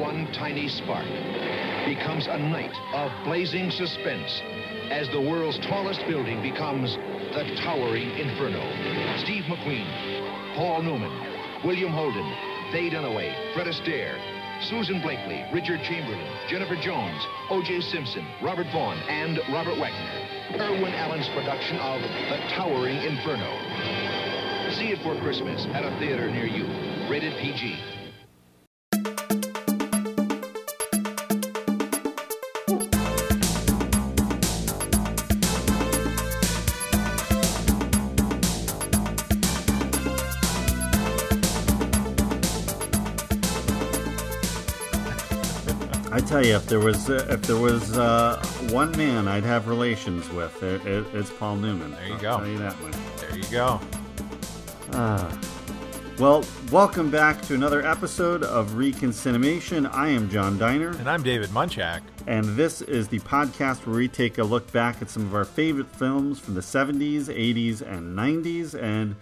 one tiny spark becomes a night of blazing suspense as the world's tallest building becomes the towering inferno. Steve McQueen, Paul Newman, William Holden, Faye Dunaway, Fred Astaire, Susan Blakely, Richard Chamberlain, Jennifer Jones, O.J. Simpson, Robert Vaughn, and Robert Wagner. Irwin Allen's production of The Towering Inferno. See it for Christmas at a theater near you. Rated PG. Tell you, if there was uh, if there was uh, one man I'd have relations with, it, it, it's Paul Newman. There you I'll go. Tell you that one. There you go. Well, welcome back to another episode of Reconciliation. I am John Diner, And I'm David Munchak. and this is the podcast where we take a look back at some of our favorite films from the 70s, 80s, and 90s. And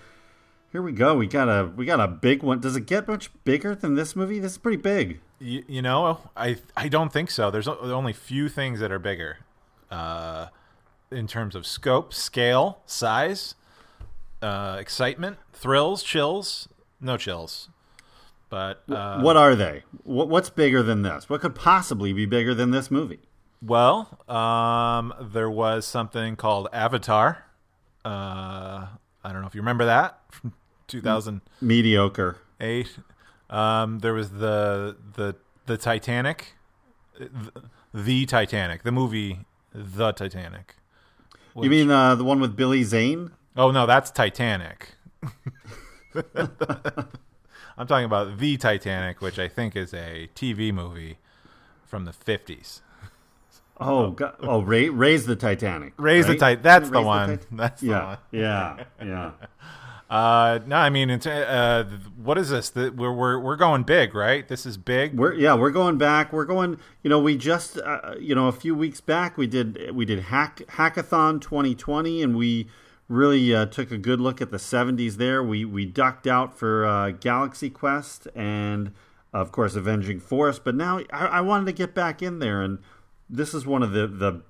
here we go. We got a we got a big one. Does it get much bigger than this movie? This is pretty big. You, you know, I I don't think so. There's only few things that are bigger, uh, in terms of scope, scale, size, uh, excitement, thrills, chills. No chills, but uh, what are they? What, what's bigger than this? What could possibly be bigger than this movie? well, um, there was something called Avatar. Uh, I don't know if you remember that from 2008. Mediocre. Um, there was the the the Titanic, the, the Titanic, the movie, the Titanic. You mean uh, the one with Billy Zane? Oh no, that's Titanic. I'm talking about the Titanic, which I think is a TV movie from the 50s. Oh, God. oh, Ray, raise the Titanic. Raise the Titanic. That's the one. Tit- That's the yeah, one. yeah, yeah. Uh, no, I mean, it's, uh, what is this? The, we're, we're we're going big, right? This is big. We're yeah, we're going back. We're going. You know, we just uh, you know a few weeks back we did we did hack hackathon 2020, and we really uh, took a good look at the 70s. There, we we ducked out for uh, Galaxy Quest and of course Avenging Force. But now I, I wanted to get back in there, and this is one of the the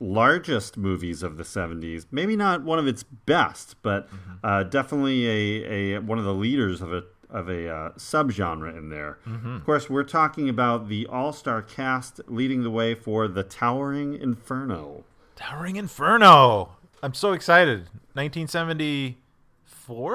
largest movies of the 70s. Maybe not one of its best, but uh, definitely a, a one of the leaders of a of a uh, subgenre in there. Of course, we're talking about the all-star cast leading the way for The Towering Inferno. Towering Inferno. I'm so excited. 1974?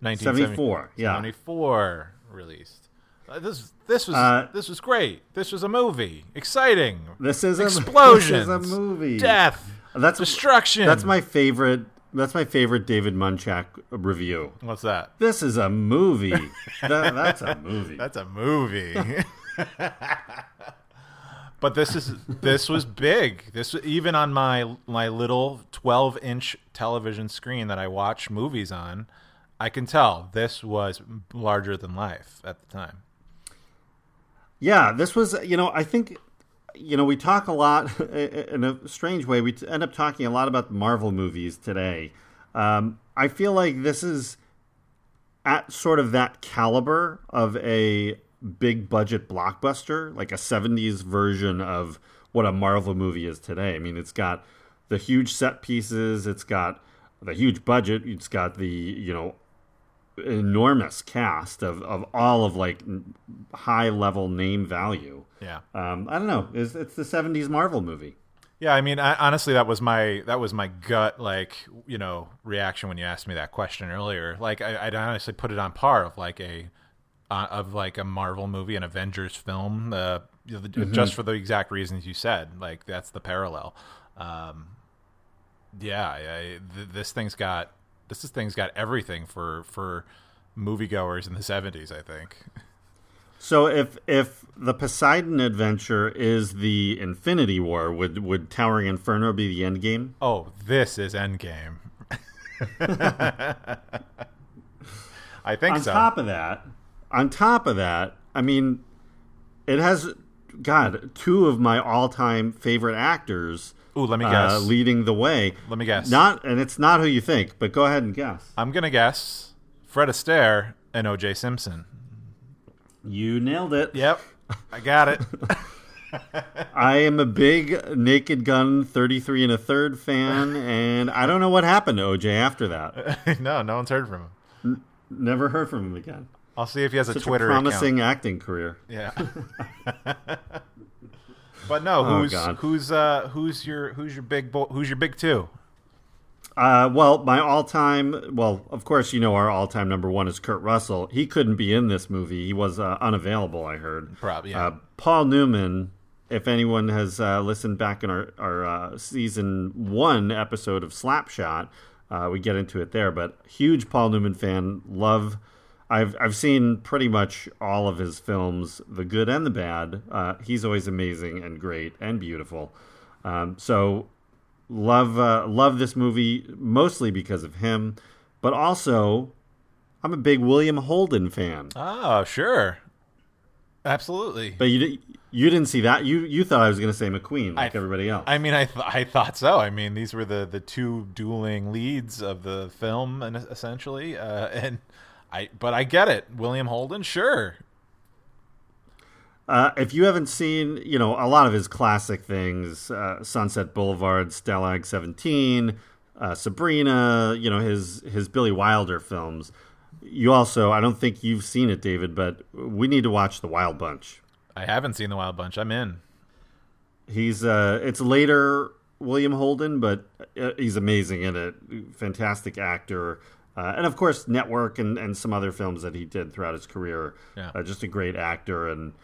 1974. yeah. 74 released. Uh, this this was Uh, this was great. This was a movie. Exciting. This is a, Explosions. This is a movie. Death. That's destruction. That's my favorite. That's my favorite David Munchak review. What's that? This is a movie. That- that's a movie. That's a movie. but this is this was big. This even on my my little 12 inch television screen that I watch movies on, I can tell this was larger than life at the time. Yeah, this was, you know, I think, you know, we talk a lot in a strange way. We end up talking a lot about Marvel movies today. Um, I feel like this is at sort of that caliber of a big budget blockbuster, like a 70s version of what a Marvel movie is today. I mean, it's got the huge set pieces, it's got the huge budget, it's got the, you know, enormous cast of, of all of like high level name value. Yeah. Um, I don't know. It's, it's the '70s Marvel movie. Yeah, I mean, I, honestly, that was my that was my gut, like you know, reaction when you asked me that question earlier. Like, I, I'd honestly put it on par of like a uh, of like a Marvel movie, an Avengers film, uh, the, just for the exact reasons you said. Like, that's the parallel. Um, yeah, I, I, th- this thing's got this is thing's got everything for for moviegoers in the seventies. I think. So if if the Poseidon adventure is the Infinity War, would would Towering Inferno be the Endgame? Oh, this is Endgame. I think on so. top of that, on top of that, I mean, it has God two of my all-time favorite actors. Ooh, let me uh, guess. leading the way. Let me guess. Not, and it's not who you think, but go ahead and guess. I'm gonna guess Fred Astaire and O.J. Simpson. You nailed it. Yep. I got it. I am a big Naked Gun 33 and a third fan, and I don't know what happened to OJ after that. no, no one's heard from him. Never heard from him again. I'll see if he has a Twitter a promising account. acting career. Yeah. but no, Oh, who's God. who's uh who's your who's your big bo- who's your big two? Uh, well, my all-time, well, of course, you know our all-time number one is Kurt Russell. He couldn't be in this movie; he was uh, unavailable. I heard. Probably, yeah. Uh, Paul Newman. If anyone has uh, listened back in our our uh, season one episode of Slapshot, uh, we get into it there. But huge Paul Newman fan. Love. I've I've seen pretty much all of his films, the good and the bad. Uh, he's always amazing and great and beautiful. Um, so love uh, love this movie mostly because of him, but also I'm a big William Holden fan. Oh, sure. Absolutely. But you you didn't see that. You you thought I was going to say McQueen like I- everybody else. I mean, I th- I thought so. I mean, these were the the two dueling leads of the film, essentially, uh, and I. But I get it. William Holden, sure. Uh, if you haven't seen, you know, a lot of his classic things, uh, Sunset Boulevard, Stalag 17, uh, Sabrina, you know, his his Billy Wilder films. You also, I don't think you've seen it, David, but we need to watch The Wild Bunch. I haven't seen the Wild Bunch. I'm in. He's uh, it's later William Holden, but uh, he's amazing in it. Fantastic actor, uh, and of course Network and, and some other films that he did throughout his career. Yeah. Uh, just a great actor, and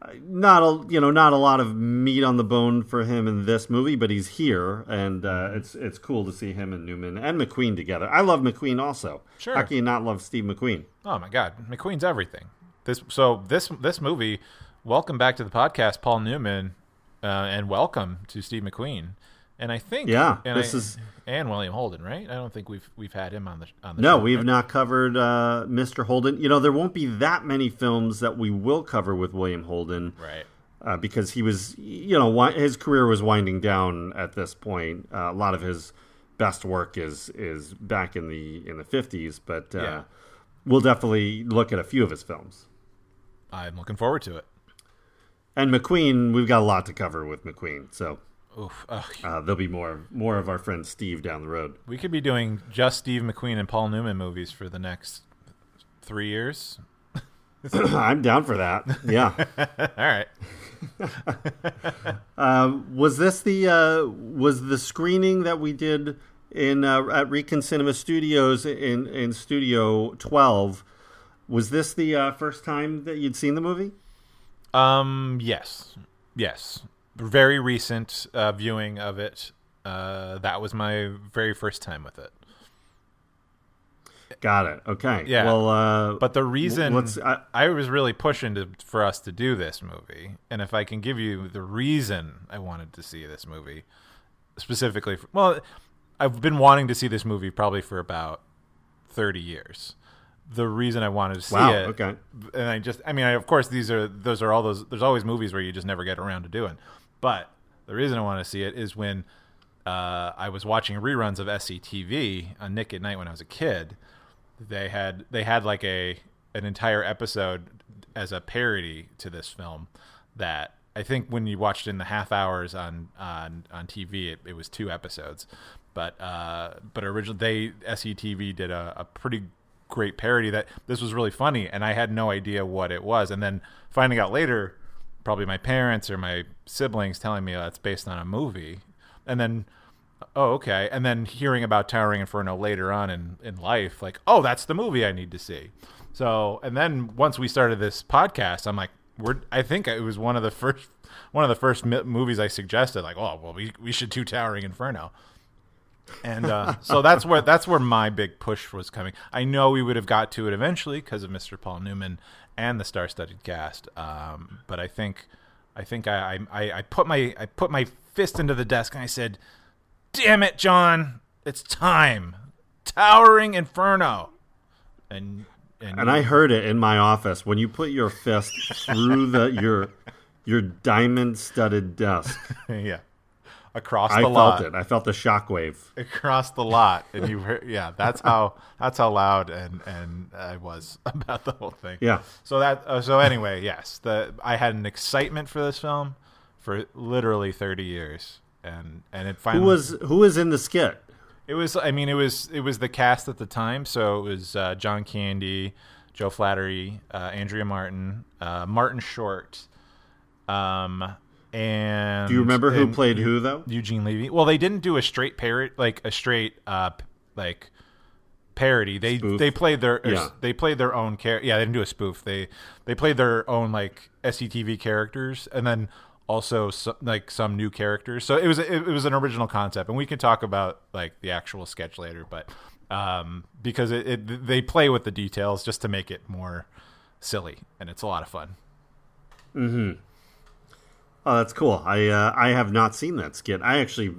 uh, not a you know not a lot of meat on the bone for him in this movie, but he's here, and uh, it's it's cool to see him and Newman and McQueen together. I love McQueen also. Sure. How can you not love Steve McQueen? Oh my God, McQueen's everything. This so this this movie. Welcome back to the podcast, Paul Newman, uh, and welcome to Steve McQueen. And I think Yeah, and this I- is- and William Holden, right? I don't think we've we've had him on the on the No, show, we've right? not covered uh, Mr. Holden. You know, there won't be that many films that we will cover with William Holden. Right. uh, because he was, you know, his career was winding down at this point. Uh, a lot of his best work is is back in the in the fifties, but uh, Yeah. we'll definitely look at a few of his films. I'm looking forward to it. And McQueen, we've got a lot to cover with McQueen, so Oof. Uh, there'll be more more of our friend Steve down the road. We could be doing just Steve McQueen and Paul Newman movies for the next three years. I'm down for that. Yeah. All right. was this the uh, was the screening that we did in uh, at Recon Cinema Studios in in Studio Twelve? Was this the uh, first time that you'd seen the movie? Um. Yes. Yes. Very recent uh, viewing of it. Uh, that was my very first time with it. Got it. Okay. Yeah. Well, uh, But the reason let's- I- I, was really pushing to, for us to do this movie, and if I can give you the reason I wanted to see this movie, specifically, for, well, I've been wanting to see this movie probably for about thirty years. The reason I wanted to see Wow, it, okay. and I just, I mean, I, of course, these are those are all those. There's always movies where you just never get around to doing, but the reason I want to see it is when uh, I was watching reruns of SCTV on Nick at Night when I was a kid. They had they had like a an entire episode as a parody to this film that I think when you watched in the half hours on on on TV, it, it was two episodes. But uh, but originally they SCTV did a, a pretty great parody that this was really funny, and I had no idea what it was. And then finding out later, probably my parents or my siblings telling me oh, that's based on a movie, and then oh okay, and then hearing about Towering Inferno later on in in life, like oh that's the movie I need to see. So and then once we started this podcast, I'm like we're I think it was one of the first one of the first movies I suggested like oh well we we should do Towering Inferno and uh, so that's where that's where my big push was coming. I know we would have got to it eventually because of Mr. Paul Newman and the star-studded cast, um, but I think I think I, I I put my I put my fist into the desk and I said, "Damn it, John, it's time, Towering Inferno," and and, and I heard it in my office when you put your fist through the your your diamond studded desk. yeah. Across the I the felt lot. it. I felt the shockwave. across the lot, and you heard, yeah, that's how that's how loud and and I was about the whole thing. Yeah. So that uh, so anyway, yes, the I had an excitement for this film for literally thirty years, and and it Who finally was who was in the skit? it was I mean it was it was the cast at the time, so it was uh, John Candy, Joe Flaherty, uh, Andrea Martin, uh, Martin Short, um, and Do you remember who played who though? Eugene Levy. Well, they didn't do a straight parrot like a straight uh like parody. They Spoof? they played their Yeah. s- they played their own char- Yeah, they didn't do a spoof. They they played their own like SCTV characters, and then also so, like some new characters. So it was it, it was an original concept, and we can talk about like the actual sketch later, but um because it, it they play with the details just to make it more silly, and it's a lot of fun. Oh, that's cool. I uh, I have not seen that skit. I actually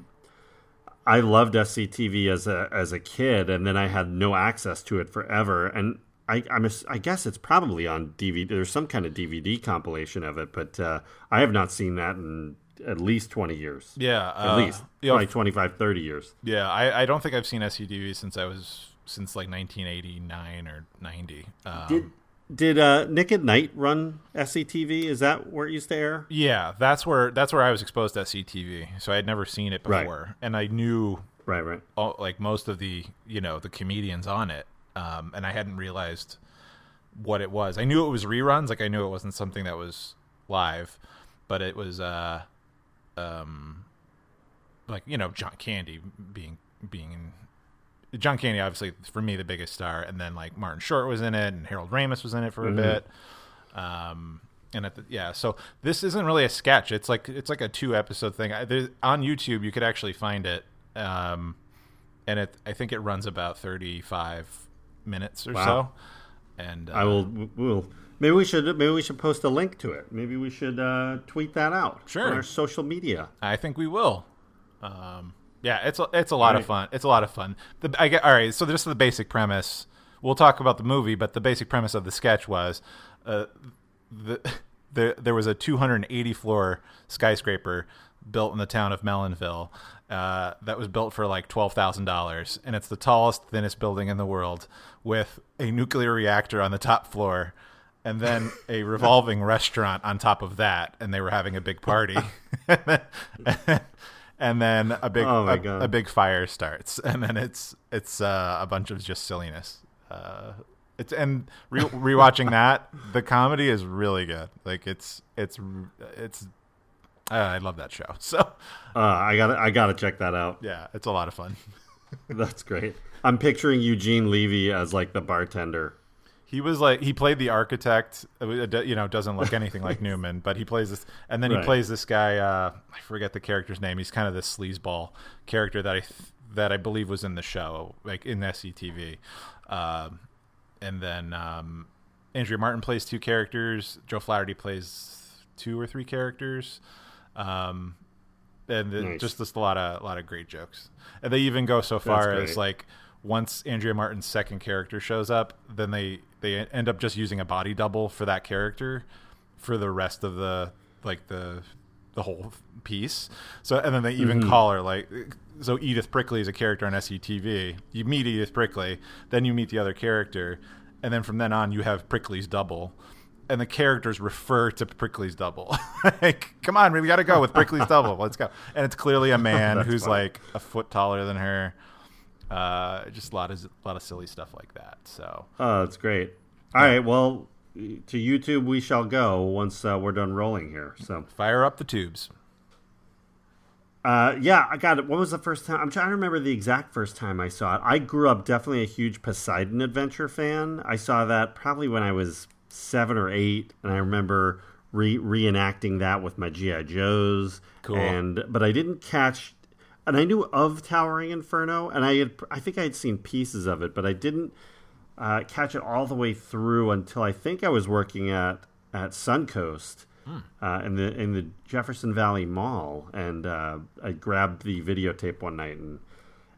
I loved SCTV as a as a kid, and then I had no access to it forever. And I I'm ass- I guess it's probably on DVD. There's some kind of DVD compilation of it, but uh, I have not seen that in at least 20 years. Yeah, At uh, least you know, like 25, 30 years. Yeah, I, I don't think I've seen SCTV since I was since like 1989 or 90. Um, Did did uh, Nick at Night run SCTV? Is that where it used to air? yeah, that's where that's where I was exposed to SCTV. So I had never seen it Right. before, and I knew Right, right. all, like most of the you know the comedians on it, um, and I hadn't realized what it was. I knew it was reruns, like I knew it wasn't something that was live, but it was uh, um, like you know John Candy being being John Candy, obviously for me the biggest star, and then like Martin Short was in it, and Harold Ramis was in it for a bit. Um, and at the, yeah, so this isn't really a sketch. It's like it's like a two episode thing. I, on YouTube, you could actually find it, um, and it I think it runs about thirty five minutes or Wow. so. And uh, I will. We'll. Maybe we should. Maybe we should post a link to it. Maybe we should uh, tweet that out Sure. on our social media. I think we will. Um, yeah, it's a, it's a lot of fun. It's a lot of fun. The, I get all right. So just the basic premise. We'll talk about the movie, but the basic premise of the sketch was, uh, the, there there was a 280 floor skyscraper built in the town of Melonville. Uh, that was built for like twelve thousand dollars, and it's the tallest, thinnest building in the world, with a nuclear reactor on the top floor, and then a revolving restaurant on top of that, and they were having a big party. and then a big Oh a, a big fire starts, and then it's it's uh, a bunch of just silliness. Uh, it's and re- rewatching that, the comedy is really good. Like it's it's it's. Uh, I love that show. So Uh, I got. to I got to check that out. yeah, it's a lot of fun. That's great. I'm picturing Eugene Levy as like the bartender. He was like he played the architect. uh, You know, doesn't look anything like Newman, but he plays this, and then he plays this guy. Uh, I forget the character's name. He's kind of this sleazeball character that I th- that I believe was in the show, like in SCTV. Um, and then um, Andrea Martin plays two characters. Joe Flaherty plays two or three characters. Um, and Nice. just just a lot of a lot of great jokes. And they even go so far as like once Andrea Martin's second character shows up, then they they end up just using a body double for that character for the rest of the like the the whole piece. So and then they even Mm-hmm. call her like so Edith Prickley is a character on SCTV. You meet Edith Prickley, then you meet the other character, and then from then on you have Prickley's double. And the characters refer to Prickley's double. like, come on, we got to go with Prickley's double. Let's go. And it's clearly a man who's funny. like a foot taller than her. Uh, just a lot of a lot of silly stuff like that. So Oh, that's great. All right. Well, to YouTube we shall go once uh, we're done rolling here. So, fire up the tubes. uh, yeah, I got it. When was the first time? I'm trying to remember the exact first time I saw it. I grew up definitely a huge Poseidon Adventure fan. I saw that probably when I was seven or eight, and I remember re- reenacting that with my GI Joes. Cool. And but I didn't catch, and I knew of Towering Inferno, and I had I think I had seen pieces of it, but I didn't uh, catch it all the way through until I think I was working at at Suncoast uh, in the in the Jefferson Valley Mall, and uh, I grabbed the videotape one night and.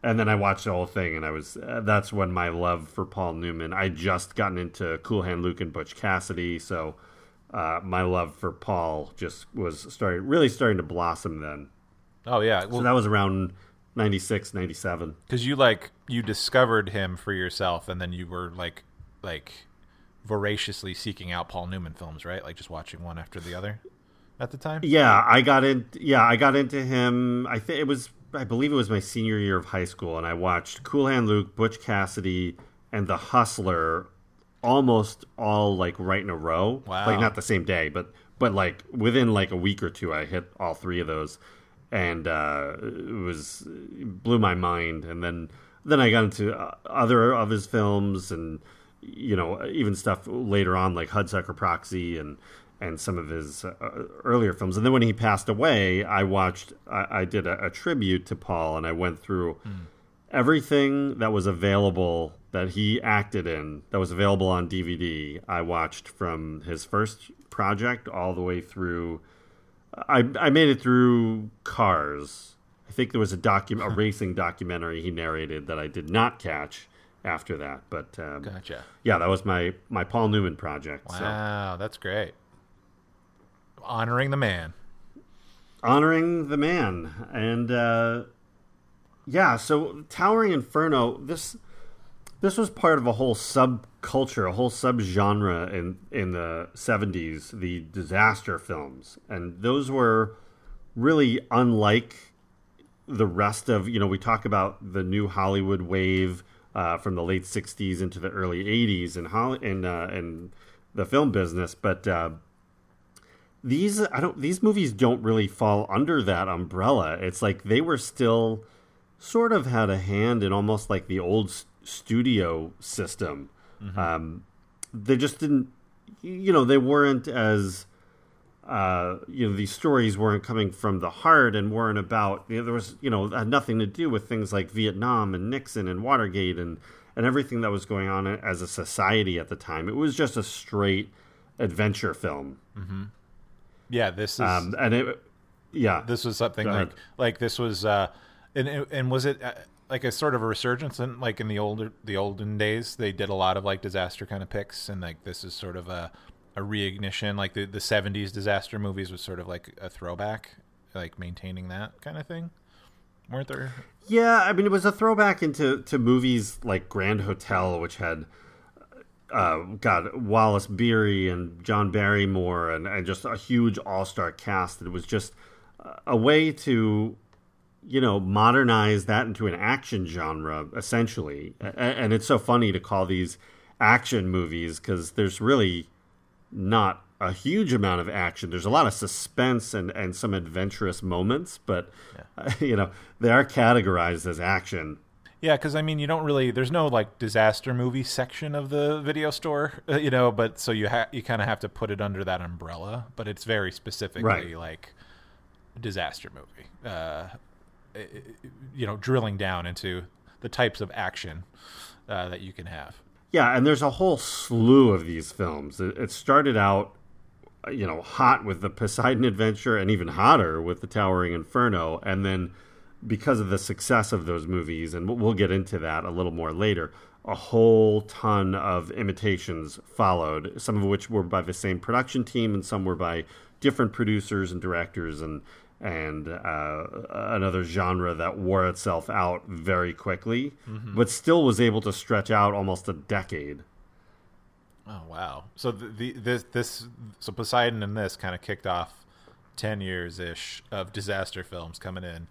And then I watched the whole thing, and I was uh, that's when my love for Paul Newman. I just gotten into Cool Hand Luke and Butch Cassidy, so uh, my love for Paul just was starting really starting to blossom then. Oh yeah, so that was around 96, 97. because you like you discovered him for yourself, and then you were like like voraciously seeking out Paul Newman films, right? Like just watching one after the other at the time. Yeah, I got in. Yeah, I got into him. I think it was. I believe it was my senior year of high school, and I watched Cool Hand Luke, Butch Cassidy, and The Hustler, almost all like right in a row. Wow. Like not the same day, but but like within like a week or two, I hit all three of those, and uh, it was it blew my mind. And then then I got into uh, other of his films, and you know even stuff later on like Hudsucker Proxy and and some of his uh, earlier films. And then when he passed away, I watched, I, I did a, a, tribute to Paul, and I went through mm. everything that was available that he acted in, that was available on DVD. I watched from his first project all the way through. I I made it through Cars. I think there was a docu- a racing documentary he narrated that I did not catch after that. But um, gotcha. Yeah, that was my my Paul Newman project. Wow, so. that's great honoring the man honoring the man and uh yeah so towering inferno this this was part of a whole subculture a whole subgenre in in the 70s the disaster films and those were really unlike the rest of you know we talk about the new hollywood wave uh, from the late 60s into the early 80s in, Holly, in, uh, in the film business but uh, these I don't these movies don't really fall under that umbrella. It's like they were still sort of had a hand in almost like the old studio system. Mm-hmm. Um, they just didn't, you know, they weren't as, uh, you know, these stories weren't coming from the heart and weren't about. You know, there was, you know, had nothing to do with things like Vietnam and Nixon and Watergate and and everything that was going on as a society at the time. It was just a straight adventure film. Mm-hmm. Yeah, this is um, and it, yeah, this was something like like this was, uh, and and was it uh, like a sort of a resurgence in like in the older the olden days they did a lot of like disaster kind of picks and like this is sort of a a reignition like the the 70s disaster movies was sort of like a throwback like maintaining that kind of thing weren't there yeah i mean it was a throwback into to movies like grand hotel which had uh, God, Wallace Beery and John Barrymore, and, and just a huge all star cast. It was just a way to, you know, modernize that into an action genre, essentially. And, it's so funny to call these action movies because there's really not a huge amount of action. There's a lot of suspense and, and some adventurous moments, but, yeah. you know, they are categorized as action. Yeah, because I mean, you don't really. There's no like disaster movie section of the video store, you know. But so you ha- you kind of have to put it under that umbrella. But it's very specifically right. like disaster movie. Uh, you know, drilling down into the types of action uh, that you can have. Yeah, and there's a whole slew of these films. It, it started out, you know, hot with the Poseidon Adventure, and even hotter with the Towering Inferno, and then because of the success of those movies, and we'll get into that a little more later, a whole ton of imitations followed, some of which were by the same production team, and some were by different producers and directors, and and uh, another genre that wore itself out very quickly, mm-hmm. but still was able to stretch out almost a decade. Oh wow! So the, the this this so Poseidon and this kind of kicked off ten years ish of disaster films coming in.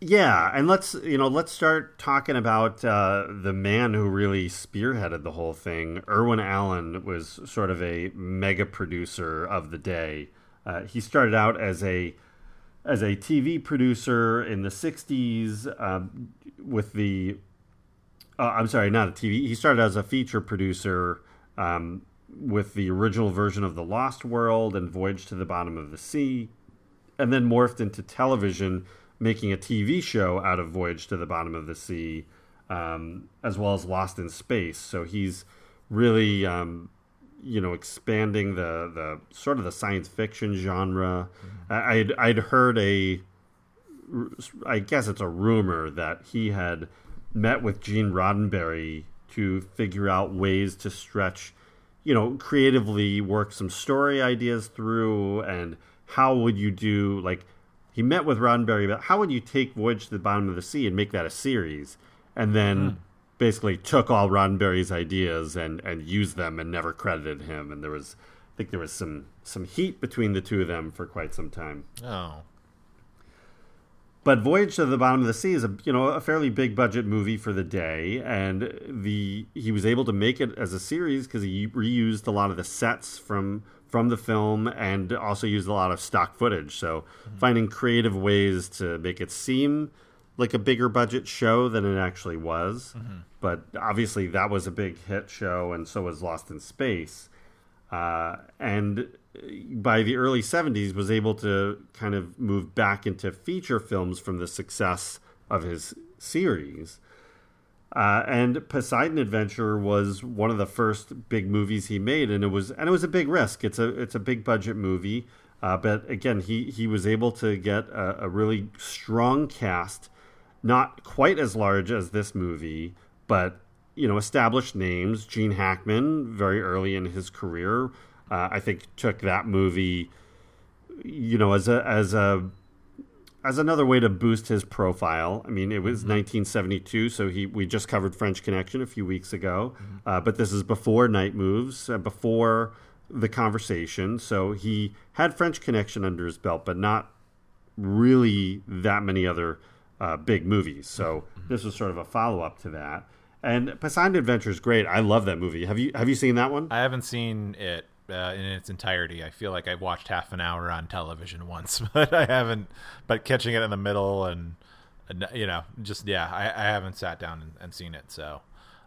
Yeah, and let's you know let's start talking about uh, the man who really spearheaded the whole thing. Irwin Allen was sort of a mega producer of the day. Uh, he started out as a as a TV producer in the '60s um, with the. Uh, I'm sorry, not a TV. He started as a feature producer um, with the original version of The Lost World and Voyage to the Bottom of the Sea, and then morphed into television making a TV show out of Voyage to the Bottom of the Sea, um, as well as Lost in Space. So he's really, um, you know, expanding the the sort of the science fiction genre. Mm-hmm. I'd I'd heard a, I guess it's a rumor that he had met with Gene Roddenberry to figure out ways to stretch, you know, creatively work some story ideas through and how would you do like he met with Roddenberry about how would you take Voyage to the Bottom of the Sea and make that a series, and then basically took all Roddenberry's ideas and and used them and never credited him. And there was, I think there was some some heat between the two of them for quite some time. Oh, But Voyage to the Bottom of the Sea is a you know a fairly big budget movie for the day, and the he was able to make it as a series because he reused a lot of the sets from from the film and also used a lot of stock footage. So mm-hmm. finding creative ways to make it seem like a bigger budget show than it actually was. But obviously that was a big hit show, and so was Lost in Space. Uh, and by the early 70s was able to kind of move back into feature films from the success of his series uh, and Poseidon Adventure was one of the first big movies he made, and it was and it was a big risk. It's a it's a big budget movie, uh, but again, he he was able to get a, a really strong cast, not quite as large as this movie, but you know established names. Gene Hackman, very early in his career, uh, I think took that movie, you know, as a as a as another way to boost his profile. I mean, it was 1972, so he we just covered French Connection a few weeks ago, uh, but this is before Night Moves, uh, before the conversation. So he had French Connection under his belt, but not really that many other uh, big movies. So this was sort of a follow up to that. And Poseidon Adventure is great. I love that movie. Have you have you seen that one? I haven't seen it uh, in its entirety. I feel like I've watched half an hour on television once, but I haven't. But catching it in the middle and, and you know, just yeah, I, I haven't sat down and, and seen it. So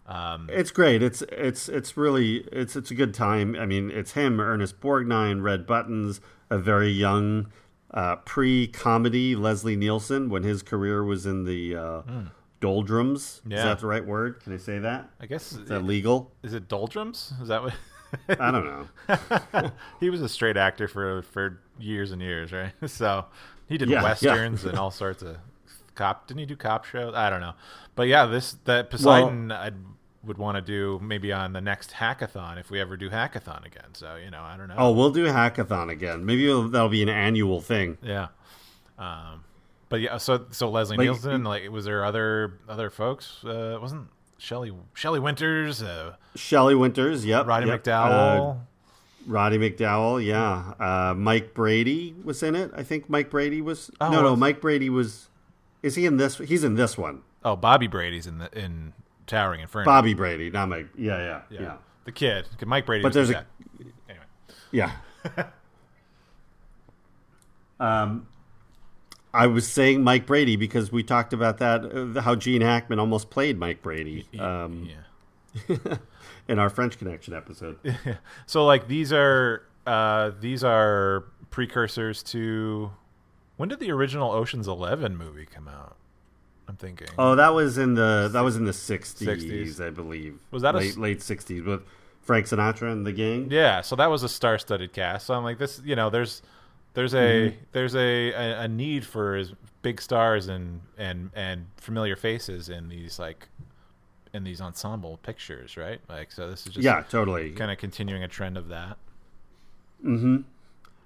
um, It's great. It's it's it's really it's it's a good time. I mean, it's him, Ernest Borgnine, Red Buttons, a very young uh, pre-comedy Leslie Nielsen when his career was in the uh, doldrums. Is that the right word? Can I say that? I guess Is that legal? is it doldrums? Is that what? I don't know. he was a straight actor for for years and years, right? So he did Yeah, yeah. westerns and all sorts of cop. Didn't he do cop shows? I don't know, but yeah, this that Poseidon I would want to do maybe on the next hackathon if we ever do hackathon again. So you know, I don't know. Oh, we'll do hackathon again. Maybe that'll be an annual thing. yeah. Um, but yeah, so so Leslie Like, Nielsen, like, was there other other folks? Uh, wasn't Shelley Shelley Winters, uh, Shelley Winters, yep. Roddy yep. McDowall? Uh, Roddy McDowall, yeah. Uh, Mike Brady was in it. I think Mike Brady was. Oh, no, no, Mike Brady was. Is he in this? He's in this one. oh, Bobby Brady's in the in Towering Inferno. Bobby Brady, not Mike. Yeah, yeah, yeah, yeah. the kid, Mike Brady. But there's the a- anyway. yeah. um, I was saying Mike Brady because we talked about that. Uh, how Gene Hackman almost played Mike Brady um, yeah. in our French Connection episode. So like these are uh, these are precursors to when did the original Ocean's Eleven movie come out? I'm thinking. Oh, that was in the that was in the 60s, 60s. I believe. Was that a late s- late 60s with Frank Sinatra and the gang? Yeah, so that was a star-studded cast. So I'm like, this, you know, there's there's a Mm-hmm. there's a, a a need for big stars and and and familiar faces in these like in these ensemble pictures, right? Like, so this is just Yeah, totally. kind of continuing a trend of that. Mhm.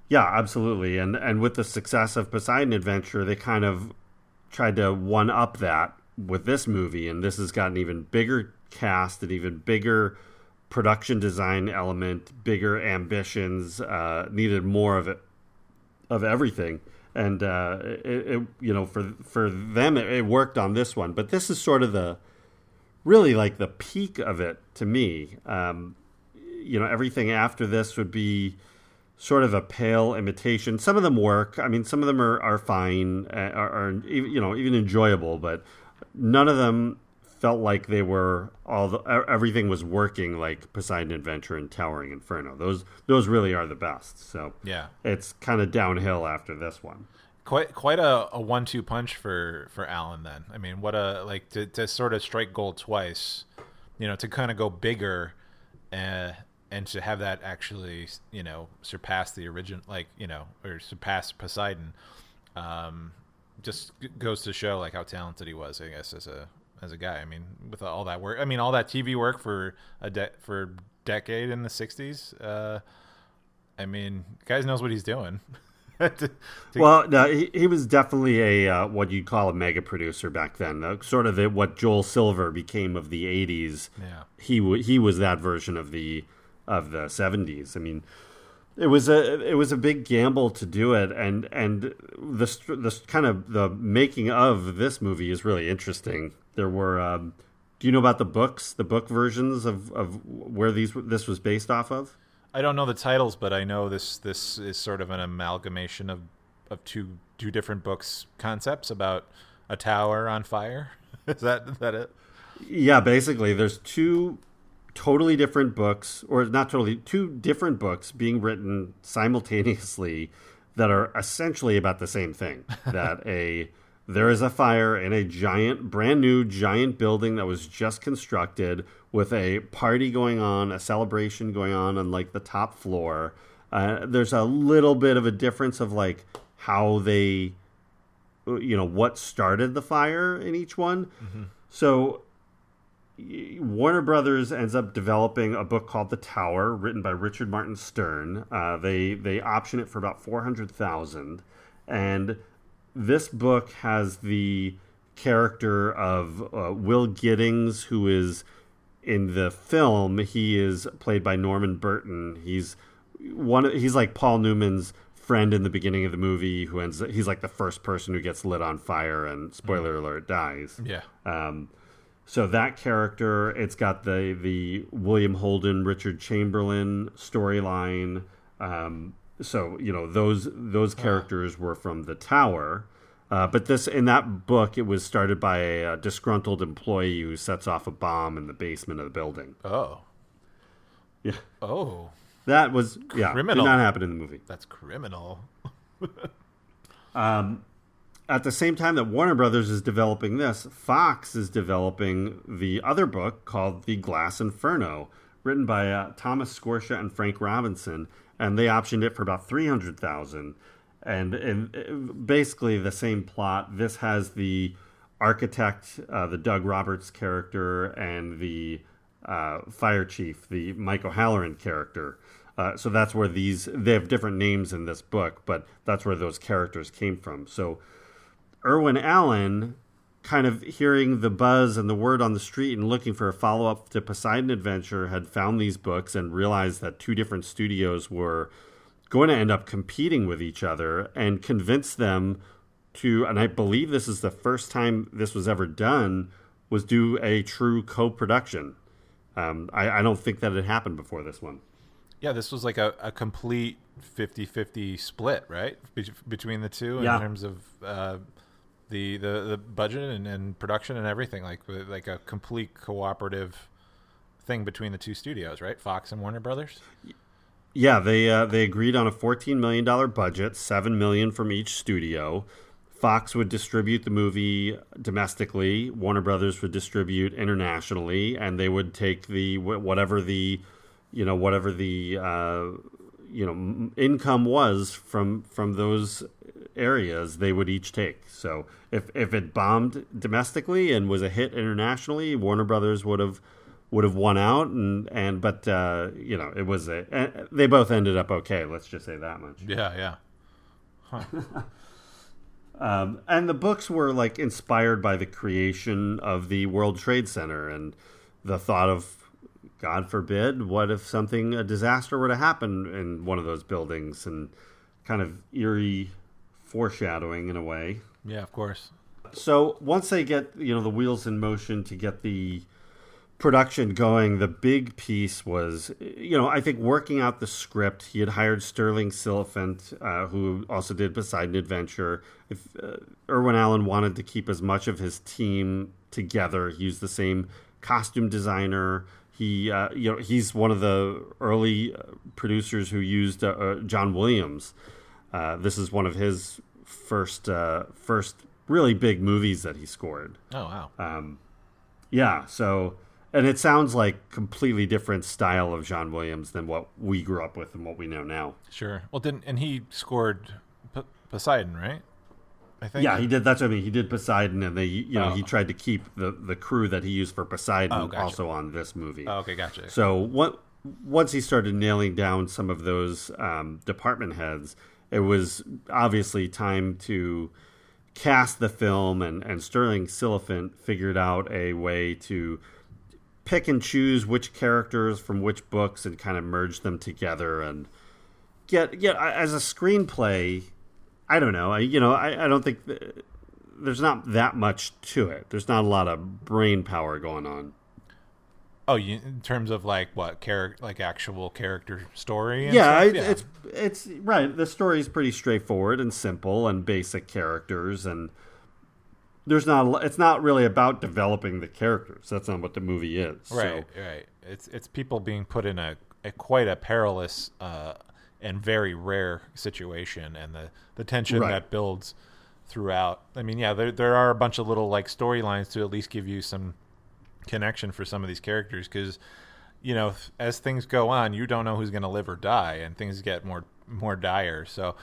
Yeah, absolutely. And and with the success of Poseidon Adventure, they kind of tried to one up that with this movie, and this has got an even bigger cast, an even bigger production design element, bigger ambitions, uh, needed more of it, of everything. And uh, it, it, you know, for for them, it, it worked on this one. But this is sort of the really like the peak of it to me. Um, you know, everything after this would be sort of a pale imitation. Some of them work. I mean, some of them are are fine, uh, are, are you know even enjoyable, but none of them felt like they were all the everything was working like Poseidon Adventure and Towering Inferno. Those those really are the best. So Yeah. it's kind of downhill after this one. quite quite a, a one two punch for for Allen. then. I mean, what a like to, to sort of strike gold twice, you know, to kind of go bigger uh, and to have that actually, you know, surpass the original like, you know, or surpass Poseidon. Um just goes to show like how talented he was, I guess as a as a guy. I mean, with all that work. I mean, all that TV work for a de- for decade in the 60s. Uh I mean, guys knows what he's doing. to- to- Well, no, he, he was definitely a uh, what you'd call a mega producer back then. Uh, sort of the, what Joel Silver became of the '80s. Yeah. he w- he was that version of the of the '70s. I mean, it was a it was a big gamble to do it, and and the the kind of the making of this movie is really interesting. There were. Um, do you know about the books, the book versions of, of where these this was based off of? I don't know the titles, but I know this this is sort of an amalgamation of of two two different books concepts about a tower on fire. is that is that it? Yeah, basically, there's two totally different books, or not totally, two different books being written simultaneously that are essentially about the same thing. that a there is a fire in a giant, brand new giant building that was just constructed with a party going on, a celebration going on on like the top floor. Uh, there's a little bit of a difference of like how they, you know, what started the fire in each one. So Warner Brothers ends up developing a book called The Tower, written by Richard Martin Stern. Uh, they they option it for about four hundred thousand, and this book has the character of uh, Will Giddings, who is in the film. He is played by Norman Burton. He's one. He's like Paul Newman's friend in the beginning of the movie, who ends. He's like the first person who gets lit on fire, and spoiler alert, dies. Yeah. Um, so that character, it's got the the William Holden, Richard Chamberlain storyline. Um, so you know those those characters were from the Tower, uh, but this in that book it was started by a, disgruntled employee who sets off a bomb in the basement of the building. Oh. Yeah, Oh. that was yeah Criminal. did not happen in the movie. That's criminal. at the same time that Warner Brothers is developing this, Fox is developing the other book called The Glass Inferno, written by uh, Thomas Scortia and Frank Robinson, and they optioned it for about three hundred thousand. And, and uh, basically the same plot. This has the architect, uh, the Doug Roberts character, and the uh, fire chief, the Mike O'Halloran character. Uh, so that's where these they have different names in this book, but that's where those characters came from. So Irwin Allen, kind of hearing the buzz and the word on the street and looking for a follow up to Poseidon Adventure, had found these books and realized that two different studios were going to end up competing with each other and convinced them to, and I believe this is the first time this was ever done, was do a true co production. Um, I, I don't think that had happened before this one. Yeah, this was like a, a complete 50-50 split, right? Be- between the two in Yeah. terms of uh, the, the the budget and, and production and everything, like like a complete cooperative thing between the two studios, right? Fox and Warner Brothers. Yeah, they uh, they agreed on a fourteen million dollar budget, seven million from each studio. Fox would distribute the movie domestically. Warner Brothers would distribute internationally, and they would take the whatever the, you know, whatever the uh, you know income was from from those areas. They would each take. So if if it bombed domestically and was a hit internationally, Warner Brothers would have would have won out and and but uh, you know it was a eh, they both ended up okay let's just say that much Yeah, yeah. um, and the books were like inspired by the creation of the World Trade Center and the thought of God forbid what if something a disaster were to happen in one of those buildings and kind of eerie foreshadowing in a way. Yeah, of course. so once they get you know the wheels in motion to get the production going the big piece was you know i think working out the script he had hired Stirling Silliphant, uh, who also did poseidon adventure. If uh, irwin allen wanted to keep as much of his team together he used the same costume designer. He uh, you know he's one of the early uh, producers who used uh, uh, john williams uh, this is one of his first uh, first really big movies that he scored. Oh wow. Yeah, so and it sounds like completely different style of John Williams than what we grew up with and what we know now. sure. Well, didn't and he scored P- Poseidon, right? I think. Yeah, he did. That's what I mean. He did Poseidon, and they, you know, Oh. he tried to keep the the crew that he used for Poseidon Oh, gotcha. also on this movie. Oh, okay, gotcha. So what, once he started nailing down some of those um, department heads, it was obviously time to cast the film, and, and Stirling Silliphant figured out a way to pick and choose which characters from which books and kind of merge them together and get get as a screenplay. I don't know. I you know I, I don't think th- there's not that much to it. There's not a lot of brain power going on. Oh, you, in terms of like what character, like actual character story? and Yeah, stuff? it, it's it's right. The story is pretty straightforward and simple and basic characters and there's not it's not really about developing the characters. That's not what the movie is. right, So, right. It's it's people being put in a, a quite a perilous uh, and very rare situation, and the the tension Right. that builds throughout. I mean, yeah, there there are a bunch of little like storylines to at least give you some connection for some of these characters because you know as things go on you don't know who's going to live or die and things get more more dire. So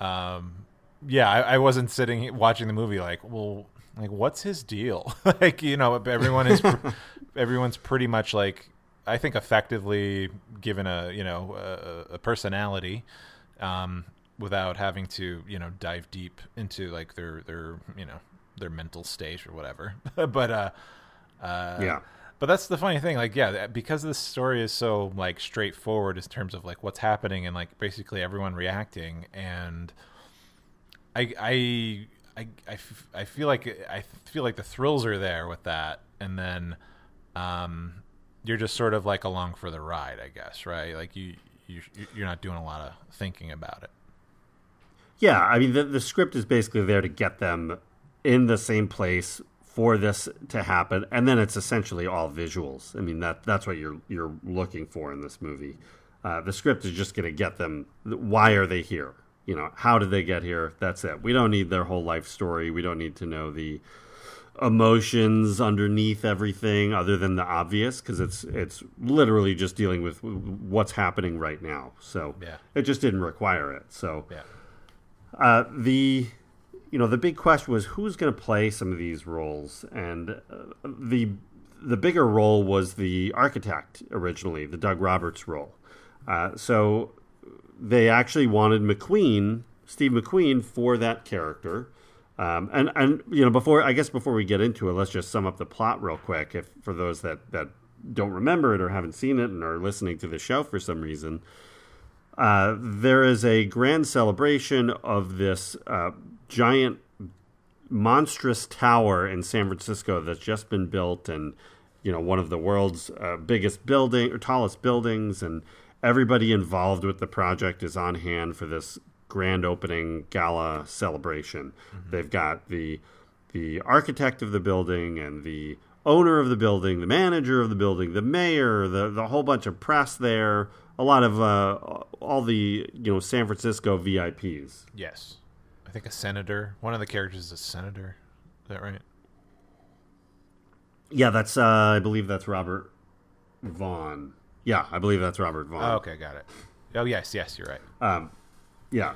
um yeah I, I wasn't sitting watching the movie like well like what's his deal? Like you know everyone is everyone's pretty much like i think effectively given a you know a, a personality um without having to you know dive deep into like their their you know their mental state or whatever. But uh uh, Yeah. But that's the funny thing, like, yeah, because this story is so like straightforward in terms of like what's happening and like basically everyone reacting, and I, I, I, I, f- I feel like I feel like the thrills are there with that, and then, um, you're just sort of like along for the ride, I guess, right? Like you, you, you're not doing a lot of thinking about it. Yeah, I mean the the script is basically there to get them in the same place for this to happen, and then it's essentially all visuals. I mean that that's what you're you're looking for in this movie. Uh, the script is just going to get them. Why are they here? You know, how did they get here? That's it. We don't need their whole life story. We don't need to know the emotions underneath everything other than the obvious because it's it's literally just dealing with what's happening right now so Yeah. it just didn't require it so Yeah. uh, the you know the big question was who's going to play some of these roles, and uh, the the bigger role was the architect originally, the Doug Roberts role. Uh, so they actually wanted McQueen, Steve McQueen, for that character. Um, and and you know before I guess before we get into it, let's just sum up the plot real quick. If for those that that don't remember it or haven't seen it and are listening to the show for some reason, uh, there is a grand celebration of this uh, giant, monstrous tower in San Francisco that's just been built, and you know one of the world's uh, biggest building or tallest buildings, and everybody involved with the project is on hand for this grand opening gala celebration. They've got the the architect of the building and the owner of the building, the manager of the building, the mayor, the the whole bunch of press there, a lot of uh, all the you know San Francisco VIPs. Yes. I think a senator. One of the characters is a senator. Is that right? Yeah, that's uh, I believe that's Robert Vaughn. Yeah, I believe that's Robert Vaughn. Oh, okay, got it. Oh, yes, yes, you're right. Yeah,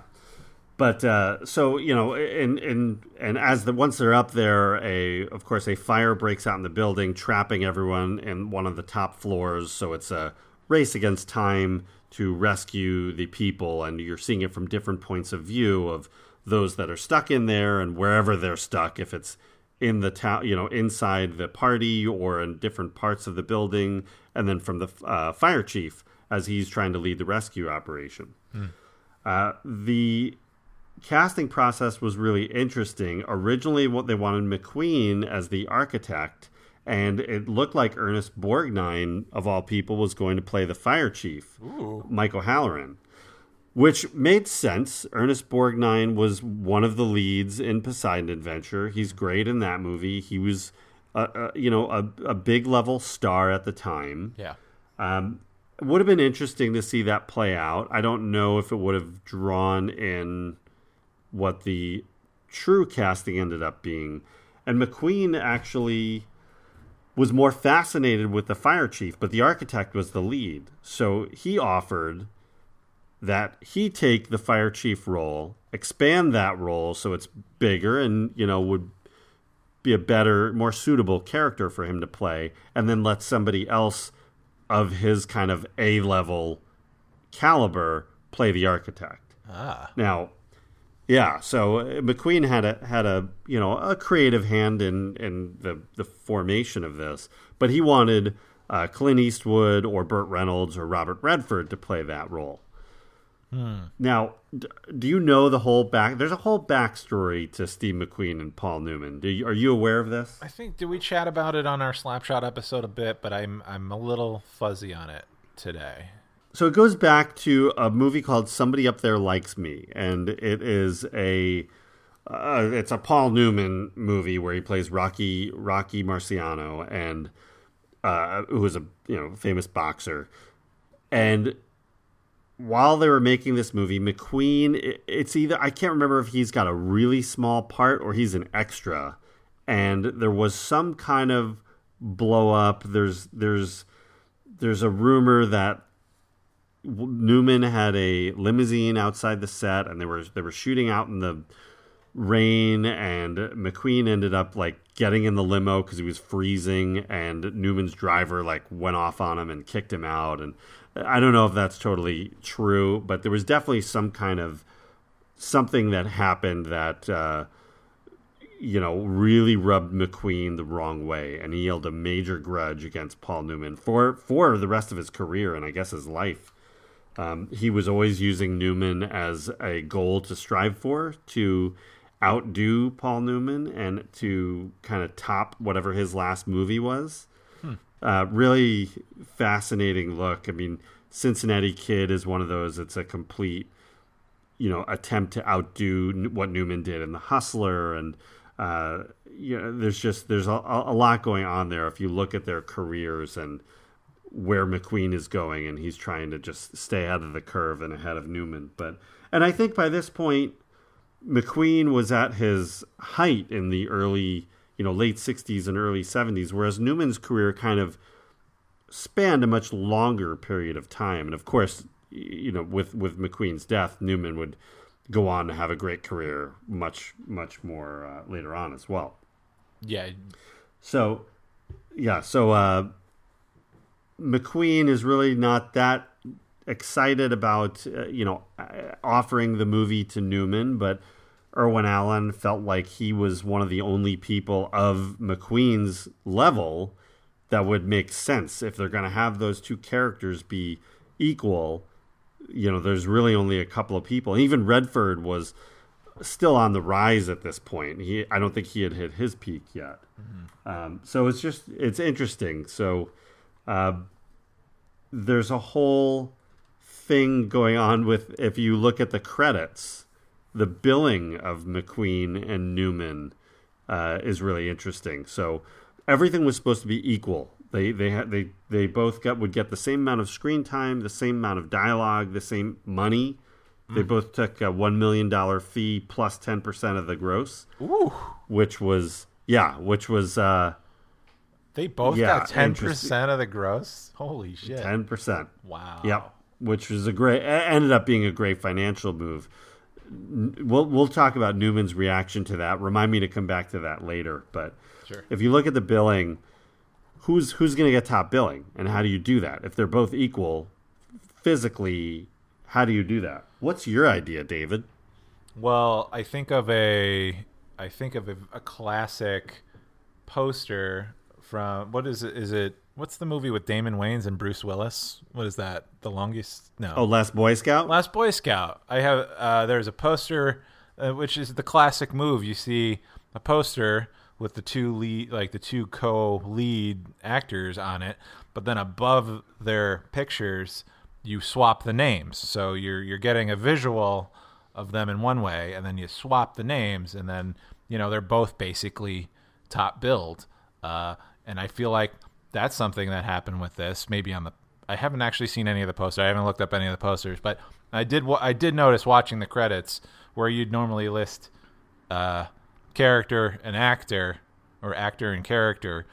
but uh, so you know, and and and as the once they're up there, a of course a fire breaks out in the building, trapping everyone in one of the top floors. So it's a race against time to rescue the people, and you're seeing it from different points of view of those that are stuck in there and wherever they're stuck. If it's in the town, you know, inside the party or in different parts of the building, and then from the uh, fire chief as he's trying to lead the rescue operation. Uh, the casting process was really interesting. Originally, what they wanted McQueen as the architect, and it looked like Ernest Borgnine, of all people, was going to play the fire chief, Michael Halloran, which made sense. Ernest Borgnine was one of the leads in Poseidon Adventure. He's great in that movie. He was, uh, uh, you know, a, a big level star at the time. Yeah. Um, it would have been interesting to see that play out. I don't know if it would have drawn in what the true casting ended up being. And McQueen actually was more fascinated with the fire chief, but the architect was the lead. So he offered that he take the fire chief role, expand that role so it's bigger and, you know, would be a better, more suitable character for him to play, and then let somebody else of his kind of A level caliber play the architect. Ah. Now, yeah, so uh, McQueen had a had a you know a creative hand in in the the formation of this, but he wanted uh, Clint Eastwood or Burt Reynolds or Robert Redford to play that role. Now, do you know the whole back? There's a whole backstory to Steve McQueen and Paul Newman. Do you, are you aware of this? I think did we chat about it on our Slapshot episode a bit, but I'm I'm a little fuzzy on it today. So it goes back to a movie called Somebody Up There Likes Me, and it is a uh, it's a Paul Newman movie where he plays Rocky Rocky Marciano, and uh, who is a you know famous boxer. And while they were making this movie, McQueen, it- it's either I can't remember if he's got a really small part or he's an extra, and there was some kind of blow up. There's there's there's a rumor that Newman had a limousine outside the set, and they were they were shooting out in the rain, and McQueen ended up like getting in the limo because he was freezing, and Newman's driver like went off on him and kicked him out, and I don't know if that's totally true, but there was definitely some kind of something that happened that. Uh, you know, really rubbed McQueen the wrong way, and he held a major grudge against Paul Newman for for the rest of his career and I guess his life. Um, he was always using Newman as a goal to strive for, to outdo Paul Newman and to kind of top whatever his last movie was. Uh, really fascinating look. I mean, Cincinnati Kid is one of those. It's a complete you know attempt to outdo what Newman did in The Hustler, and uh, you know there's just there's a, a lot going on there. If you look at their careers and where McQueen is going, and he's trying to just stay ahead of the curve and ahead of Newman. But and I think by this point, McQueen was at his height in the early you know late '60s and early '70s, whereas Newman's career kind of spanned a much longer period of time. And of course, you know, with with McQueen's death, Newman would go on to have a great career much much more uh, later on as well. Yeah, So, yeah, so uh, McQueen is really not that excited about uh, you know uh, offering the movie to Newman, but Irwin Allen felt like he was one of the only people of McQueen's level that would make sense if they're going to have those two characters be equal. You know, there's really only a couple of people. Even Redford was still on the rise at this point. He, I don't think he had hit his peak yet. Um, so it's just it's interesting. So uh, there's a whole thing going on with if you look at the credits, the billing of McQueen and Newman uh, is really interesting. So everything was supposed to be equal. They they had they they both got would get the same amount of screen time, the same amount of dialogue, the same money. They both took a one million dollar fee plus ten percent of the gross, Ooh, which was yeah, which was uh, they both Yeah, got ten percent of the gross. Holy shit! ten percent. Wow. Yep, which was a great ended up being a great financial move. We'll we'll talk about Newman's reaction to that. Remind me to come back to that later. But Sure. if you look at the billing, who's who's going to get top billing, and how do you do that? If they're both equal physically, how do you do that? What's your idea, David? Well, I think of a I think of a, a classic poster from what is it? Is it what's the movie with Damon Wayans and Bruce Willis? What is that? The longest? No. Oh, Last Boy Scout. Last Boy Scout. I have uh, there's a poster, uh, which is the classic move. You see a poster with the two lead, like the two co-lead actors on it, but then above their pictures, you swap the names. So you're you're getting a visual of them in one way, and then you swap the names, and then you know they're both basically top billed. Uh, and I feel like that's something that happened with this. Maybe on the I haven't actually seen any of the posters. I haven't looked up any of the posters, but I did. I did notice watching the credits where you'd normally list uh, character and actor, or actor and character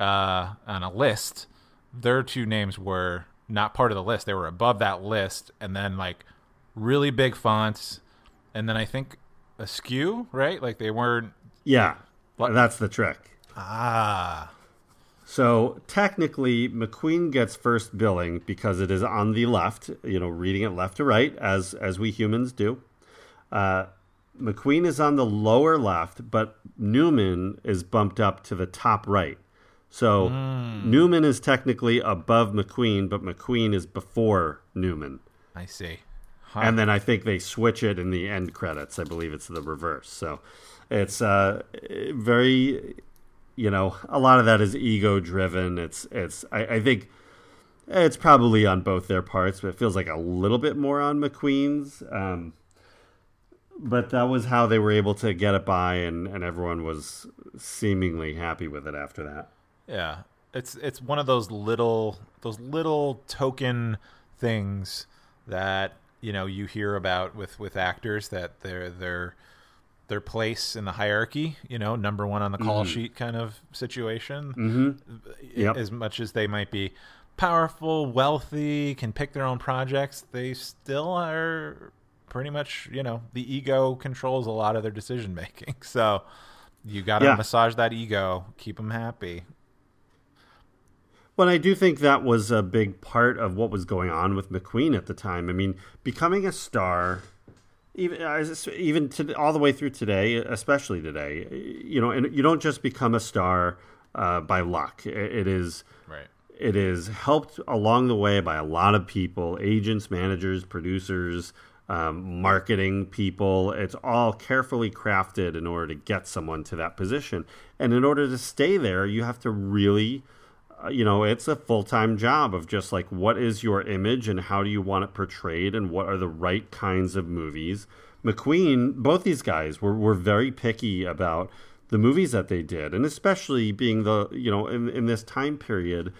uh, on a list. Their two names were not part of the list. They were above that list, and then like really big fonts, and then I think askew, right? Like they weren't Yeah, that's the trick. ah So technically, McQueen gets first billing because it is on the left. You know, reading it left to right, as as we humans do. Uh, McQueen is on the lower left, but Newman is bumped up to the top right. So Hmm. Newman is technically above McQueen, but McQueen is before Newman. I see. Huh. And then I think they switch it in the end credits. I believe it's the reverse. So it's uh, very, you know, a lot of that is ego driven. It's it's I, I think it's probably on both their parts, but it feels like a little bit more on McQueen's. Um, but that was how they were able to get it by, and, and everyone was seemingly happy with it after that. Yeah, it's it's one of those little those little token things that you know you hear about with with actors that their their their place in the hierarchy, you know, number one on the call sheet kind of situation. Mm-hmm. Yep. As much as they might be powerful, wealthy, can pick their own projects, they still are pretty much you know the ego controls a lot of their decision making. So you got to Yeah. massage that ego, keep them happy. Well, I do think that was a big part of what was going on with McQueen at the time. I mean, becoming a star, even even to, all the way through today, especially today, you know, and you don't just become a star uh, by luck. It, it is Right. it is helped along the way by a lot of people agents managers producers um, marketing people it's all carefully crafted in order to get someone to that position and in order to stay there you have to really uh, you know it's a full-time job of just like what is your image and how do you want it portrayed and what are the right kinds of movies mcqueen both these guys were, were very picky about the movies that they did and especially being the you know in, in this time period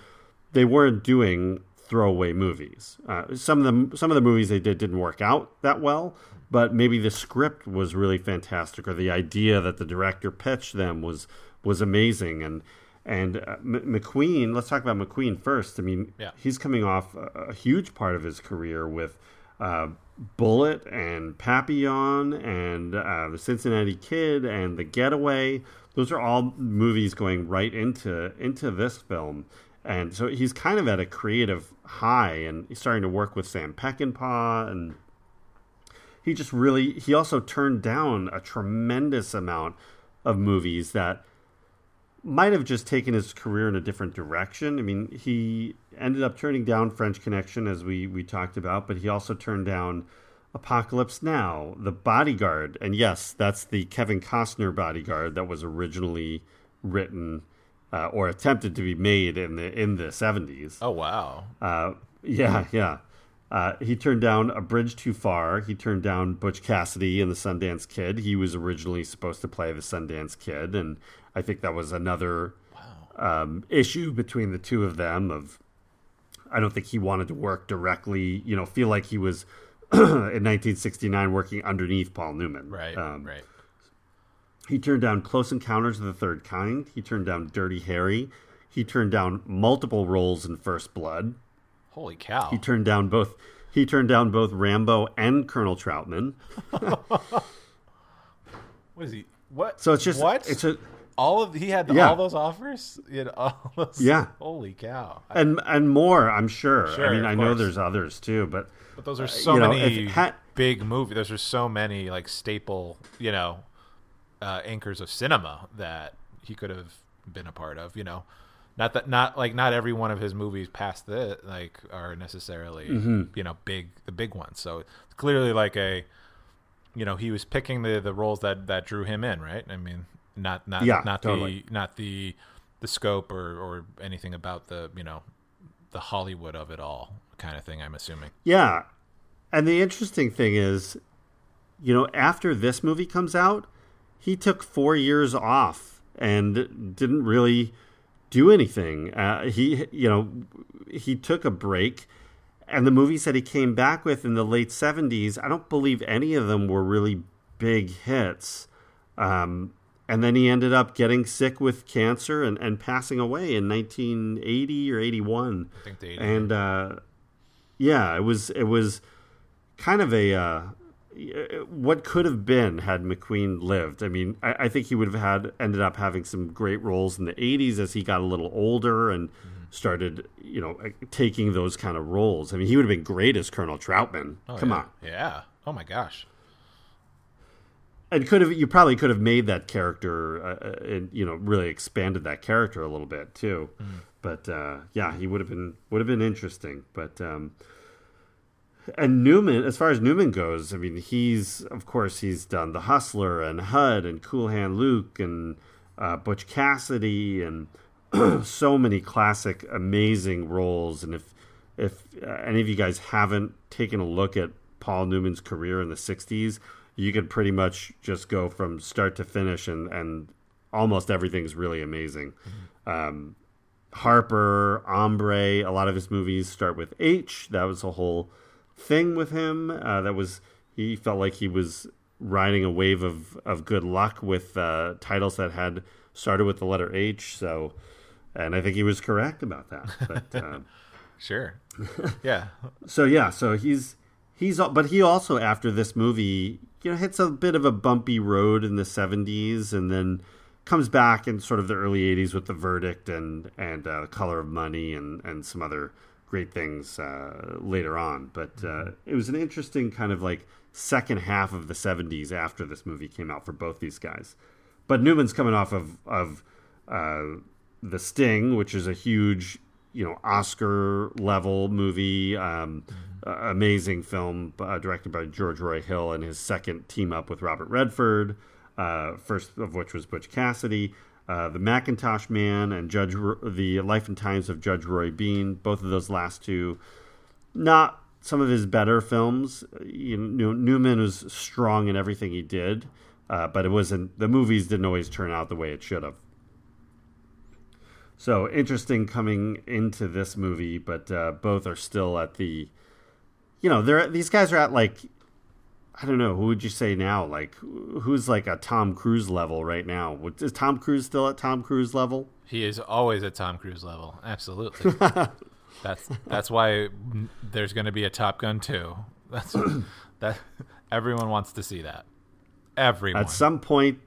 they weren't doing throwaway movies. Uh, some of them, some of the movies they did didn't work out that well, but maybe the script was really fantastic, or the idea that the director pitched them was was amazing. And and uh, M- McQueen, let's talk about McQueen first. I mean, Yeah. he's coming off a, a huge part of his career with. Uh, Bullitt and Papillon and uh, the Cincinnati Kid and The Getaway. Those are all movies going right into into this film, and so he's kind of at a creative high, and he's starting to work with Sam Peckinpah, and he just really he also turned down a tremendous amount of movies that might have just taken his career in a different direction. I mean, he ended up turning down French Connection, as we, we talked about, but he also turned down Apocalypse Now, The Bodyguard. And yes, that's the Kevin Costner bodyguard that was originally written uh, or attempted to be made in the in the 70s. Oh wow. Uh, yeah, yeah. Uh, he turned down A Bridge Too Far. He turned down Butch Cassidy and the Sundance Kid. He was originally supposed to play the Sundance Kid, and I think that was another um, issue between the two of them. Of I don't think he wanted to work directly. You know, feel like he was in 1969 working underneath Paul Newman. Right. Um, right. he turned down Close Encounters of the Third Kind. He turned down Dirty Harry. He turned down multiple roles in First Blood. Holy cow. He turned down both. He turned down both Rambo and Colonel Trautman. what is he? What? So it's just what? It's a all of he had Yeah. all those offers. He had all those, Yeah. Holy cow. and and more. I'm sure. Sure, I mean, I know there's others too, but But those are uh, so you know, many ha- big movies. Those are so many like staple, you know, uh, anchors of cinema that he could have been a part of. You know, not that not like not every one of his movies past that like are necessarily Mm-hmm. you know big the big ones. So it's clearly like a you know he was picking the the roles that that drew him in, right? I mean, not not Yeah, not totally. the not the the scope or or anything about the you know the Hollywood of it all kind of thing. I'm assuming. Yeah. And the interesting thing is, you know, after this movie comes out, he took four years off and didn't really do anything. Uh, he, you know, he took a break. And the movies that he came back with in the late 70s, I don't believe any of them were really big hits. Um, and then he ended up getting sick with cancer and, and passing away in 1980 or 81 I think and uh, yeah, it was it was kind of a uh, what could have been had McQueen lived. I mean, I, I, think he would have had ended up having some great roles in the '80s as he got a little older and mm-hmm. started, you know, taking those kind of roles. I mean, he would have been great as Colonel Trautman. Oh, Come yeah. on, yeah. Oh my gosh. And could have you probably could have made that character, uh, uh and you know, really expanded that character a little bit too. Mm-hmm. But uh, yeah, he would have been would have been interesting. But um, and Newman, as far as Newman goes, I mean, he's of course he's done The Hustler and HUD and Cool Hand Luke and uh, Butch Cassidy and so many classic, amazing roles. And if if uh, any of you guys haven't taken a look at Paul Newman's career in the '60s, you could pretty much just go from start to finish, and and almost everything's really amazing. Mm-hmm. Um, Harper, Hombre, a lot of his movies start with H. That was a whole thing with him. Uh, that was he felt like he was riding a wave of of good luck with uh, titles that had started with the letter H. So, and I think he was correct about that. But uh, sure, yeah. so yeah, so he's he's but he also after this movie, you know, hits a bit of a bumpy road in the '70s, and then comes back in sort of the early '80s with the verdict and and uh, Color of Money and and some other great things uh, later on. But uh, it was an interesting kind of like second half of the 70s after this movie came out for both these guys. But Newman's coming off of, of uh, The Sting, which is a huge, you know, Oscar level movie, um, mm-hmm. amazing film uh, directed by George Roy Hill and his second team up with Robert Redford, uh, first of which was Butch Cassidy. Uh, the Mackintosh Man and Judge the Life and Times of Judge Roy Bean. Both of those last two, not some of his better films. You know, Newman was strong in everything he did, uh, but it wasn't. The movies didn't always turn out the way it should have. So interesting coming into this movie, but uh, both are still at the, you know, they're these guys are at like I don't know. Who would you say now? Like, who's like a Tom Cruise level right now? Is Tom Cruise still at Tom Cruise level? He is always at Tom Cruise level. Absolutely. that's that's why there's going to be a Top Gun two. That's that everyone wants to see that. Everyone. At some point,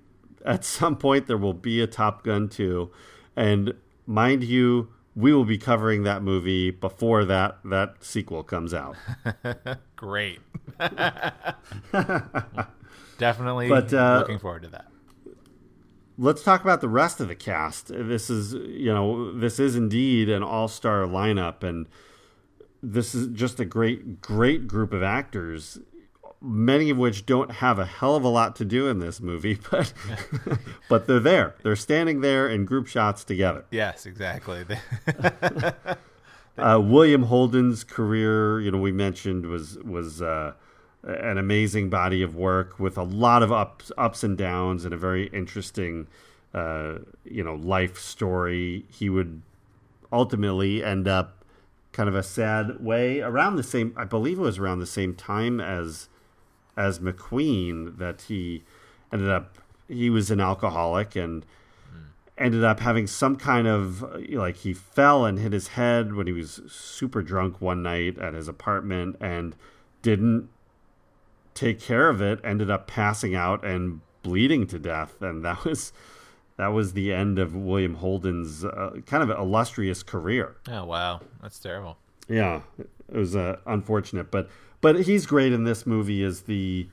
at some point, there will be a Top Gun two, and mind you, we will be covering that movie before that that sequel comes out. Great. Definitely but, uh, looking forward to that. Let's talk about the rest of the cast. This is, you know, this is indeed an all-star lineup and this is just a great great group of actors many of which don't have a hell of a lot to do in this movie, but but they're there. They're standing there in group shots together. Yes, exactly. uh, William Holden's career, you know, we mentioned was was uh, an amazing body of work with a lot of ups ups and downs and a very interesting, uh, you know, life story. He would ultimately end up kind of a sad way around the same. I believe it was around the same time as as McQueen that he ended up he was an alcoholic and ended up having some kind of like he fell and hit his head when he was super drunk one night at his apartment and didn't take care of it ended up passing out and bleeding to death and that was that was the end of William Holden's uh, kind of illustrious career. Oh wow, that's terrible. Yeah, it was uh, unfortunate, but but he's great in this movie as the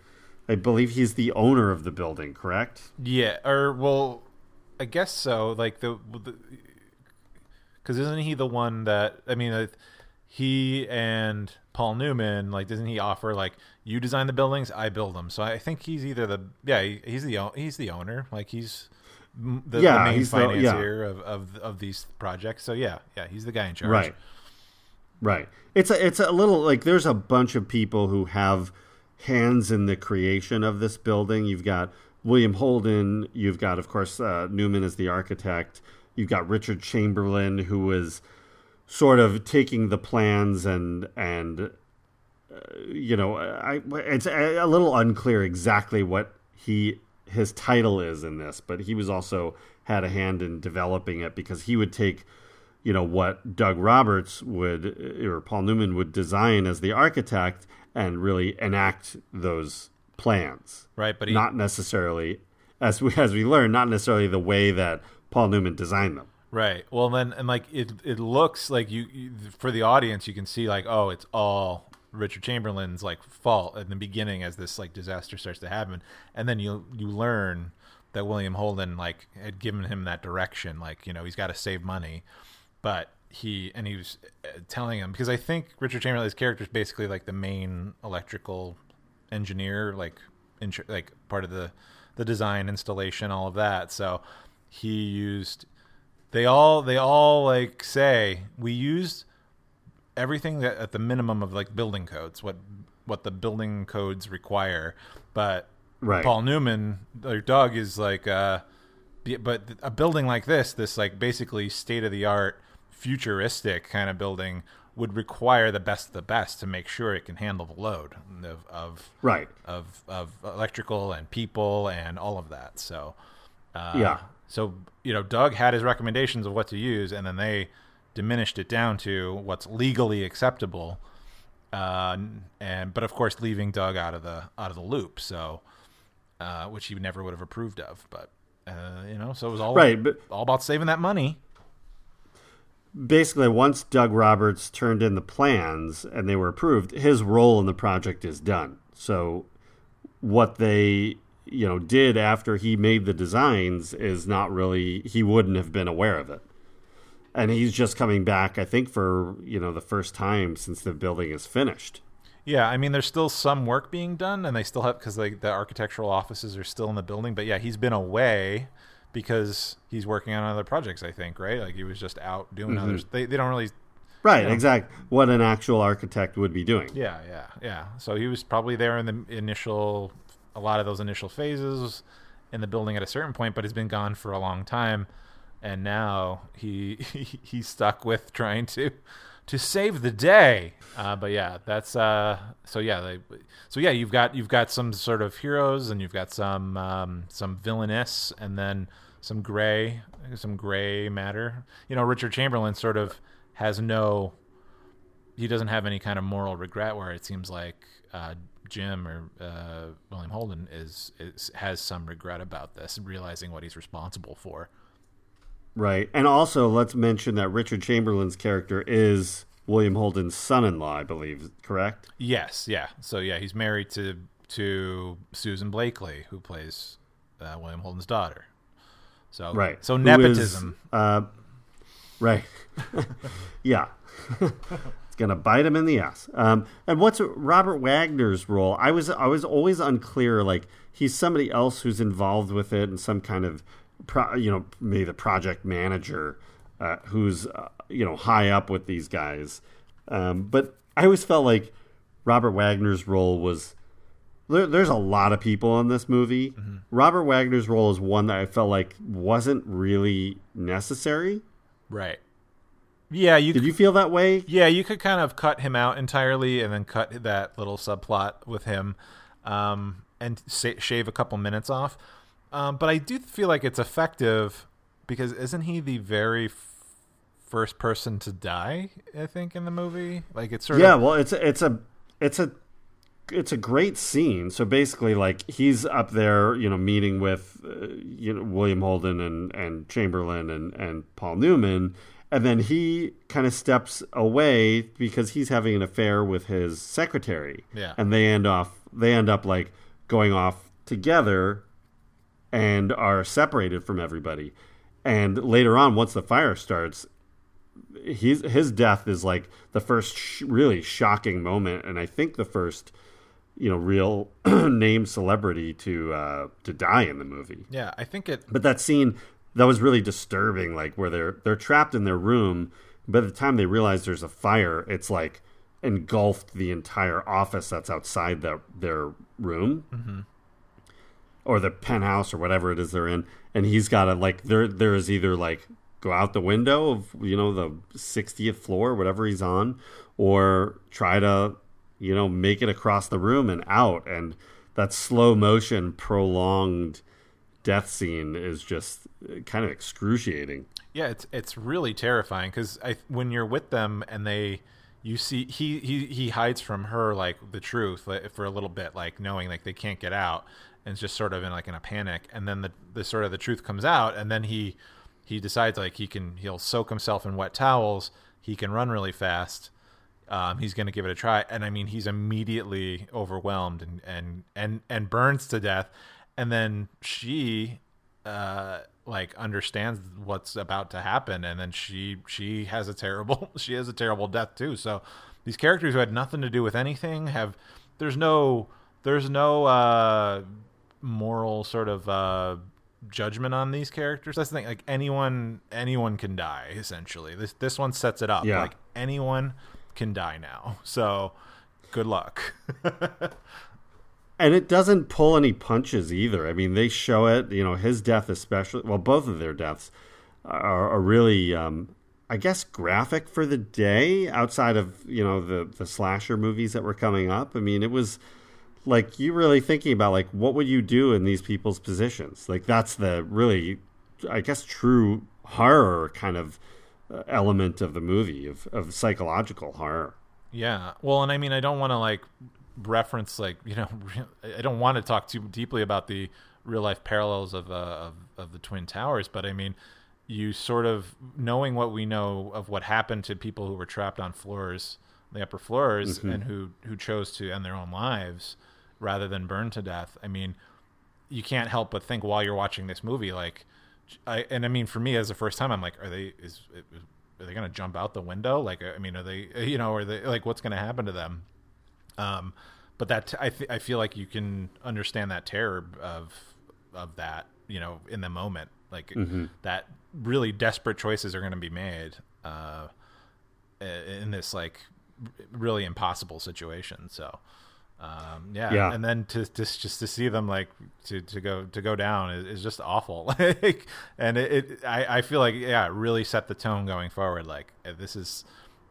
I believe he's the owner of the building, correct? Yeah, or well, I guess so. Like the because isn't he the one that I mean, uh, he and Paul Newman like doesn't he offer like you design the buildings, I build them. So I think he's either the yeah he's the he's the owner, like he's the, yeah, the main financier the, yeah. of, of of these projects. So yeah, yeah, he's the guy in charge. Right. Right. It's a it's a little like there's a bunch of people who have hands in the creation of this building. You've got William Holden. You've got, of course, uh, Newman as the architect. You've got Richard Chamberlain, who was sort of taking the plans and and uh, you know, I it's a little unclear exactly what he his title is in this, but he was also had a hand in developing it because he would take you know what Doug Roberts would uh, or Paul Newman would design as the architect and really enact those plans, right? But he, not necessarily as we as we learn, not necessarily the way that Paul Newman designed them. Right. Well, then and like it it looks like you, you for the audience you can see like oh it's all Richard Chamberlain's like fault in the beginning as this like disaster starts to happen, and then you you learn that William Holden like had given him that direction, like you know he's got to save money, but he and he was uh, telling him because I think Richard Chamberlain's character is basically like the main electrical engineer, like in, like part of the the design, installation, all of that. So he used they all they all like say we used everything that at the minimum of like building codes, what what the building codes require, but right. Paul Newman, their Doug is like uh but a building like this, this like basically state of the art futuristic kind of building would require the best of the best to make sure it can handle the load of, of right of of electrical and people and all of that. So uh, yeah. So you know, Doug had his recommendations of what to use, and then they diminished it down to what's legally acceptable. Uh, and but of course, leaving Doug out of the out of the loop. So uh, which he never would have approved of. But uh, you know, so it was all right, but all about saving that money basically once Doug Roberts turned in the plans and they were approved, his role in the project is done. So what they you know did after he made the designs is not really he wouldn't have been aware of it. And he's just coming back I think for, you know, the first time since the building is finished. Yeah, I mean there's still some work being done and they still have like the architectural offices are still in the building, but yeah, he's been away because he's working on other projects. I think, right? Like he was just out doing mm-hmm. others. They they don't really. Right, you know, exactly. What an actual architect would be doing. Yeah, yeah, yeah. So he was probably there in the initial, a lot of those initial phases in the building at a certain point, but he's been gone for a long time, and now he, he he's stuck with trying to to save the day. Uh, but yeah, that's uh, so yeah, they, so yeah, you've got you've got some sort of heroes, and you've got some um, some villainous, and then some gray, some gray matter. You know, Richard Chamberlain sort of has no, he doesn't have any kind of moral regret. Where it seems like uh, Jim or uh, William Holden is, is has some regret about this, realizing what he's responsible for. Right, and also let's mention that Richard Chamberlain's character is William Holden's son-in-law, I believe. Correct? Yes. Yeah. So yeah, he's married to to Susan Blakely, who plays uh, William Holden's daughter. So right. So nepotism. Is, uh, right. yeah. it's gonna bite him in the ass. Um, and what's Robert Wagner's role? I was I was always unclear. Like he's somebody else who's involved with it and some kind of, pro, you know, maybe the project manager uh, who's uh, you know high up with these guys. Um, but I always felt like Robert Wagner's role was there, there's a lot of people in this movie. Mm-hmm. Robert Wagner's role is one that I felt like wasn't really necessary. Right. Yeah, you did. Could, you feel that way? Yeah, you could kind of cut him out entirely, and then cut that little subplot with him, um, and sa- shave a couple minutes off. Um, but I do feel like it's effective because isn't he the very f- first person to die? I think in the movie, like it's sort yeah. Of... Well, it's a, it's a it's a it's a great scene. So basically, like he's up there, you know, meeting with uh, you know William Holden and and Chamberlain and and Paul Newman, and then he kind of steps away because he's having an affair with his secretary. Yeah, and they end off they end up like going off together, and are separated from everybody. And later on, once the fire starts, his his death is like the first sh- really shocking moment, and I think the first you know real name celebrity to uh, to die in the movie. Yeah, I think it. But that scene that was really disturbing, like where they're they're trapped in their room. By the time they realize there's a fire, it's like engulfed the entire office that's outside their their room. Mm-hmm. Or the penthouse or whatever it is they're in, and he's got to like there. There is either like go out the window of you know the 60th floor, whatever he's on, or try to you know, make it across the room and out. And that slow motion, prolonged death scene is just kind of excruciating. Yeah, it's it's really terrifying because when you're with them and they, you see he he he hides from her like the truth for a little bit, like knowing like they can't get out, and just sort of in like in a panic. And then the the sort of the truth comes out, and then he he decides like he can he'll soak himself in wet towels. He can run really fast. Um, he's going to give it a try, and I mean he's immediately overwhelmed and and and and burns to death. And then she uh like understands what's about to happen and then she she has a terrible she has a terrible death too so these characters who had nothing to do with anything have there's no there's no uh moral sort of uh judgment on these characters that's the thing like anyone anyone can die essentially this this one sets it up Yeah. like anyone can die now so good luck and it doesn't pull any punches either. I mean, they show it. You know, his death especially. Well, both of their deaths are, are really, um, I guess, graphic for the day. Outside of you know the the slasher movies that were coming up. I mean, it was like you really thinking about like what would you do in these people's positions. Like that's the really, I guess, true horror kind of uh, element of the movie of of psychological horror. Yeah. Well, and I mean, I don't want to like reference like you know, I don't want to talk too deeply about the real life parallels of uh, of of the Twin Towers, but I mean, you sort of knowing what we know of what happened to people who were trapped on floors, the upper floors, and who who chose to end their own lives rather than burn to death. I mean, you can't help but think while you're watching this movie, like, I and I mean, for me as the first time, I'm like, are they is, are they going to jump out the window? Like, I mean, are they, you know, are they like, what's going to happen to them? Um, but that I th- I feel like you can understand that terror of of that, you know, in the moment, like that really desperate choices are going to be made uh, in this like really impossible situation. So. Um, yeah. Yeah. and then to, to just to see them like to, to go to go down is, is just awful. like, and it, it I, I feel like yeah, it really set the tone going forward. Like uh, this is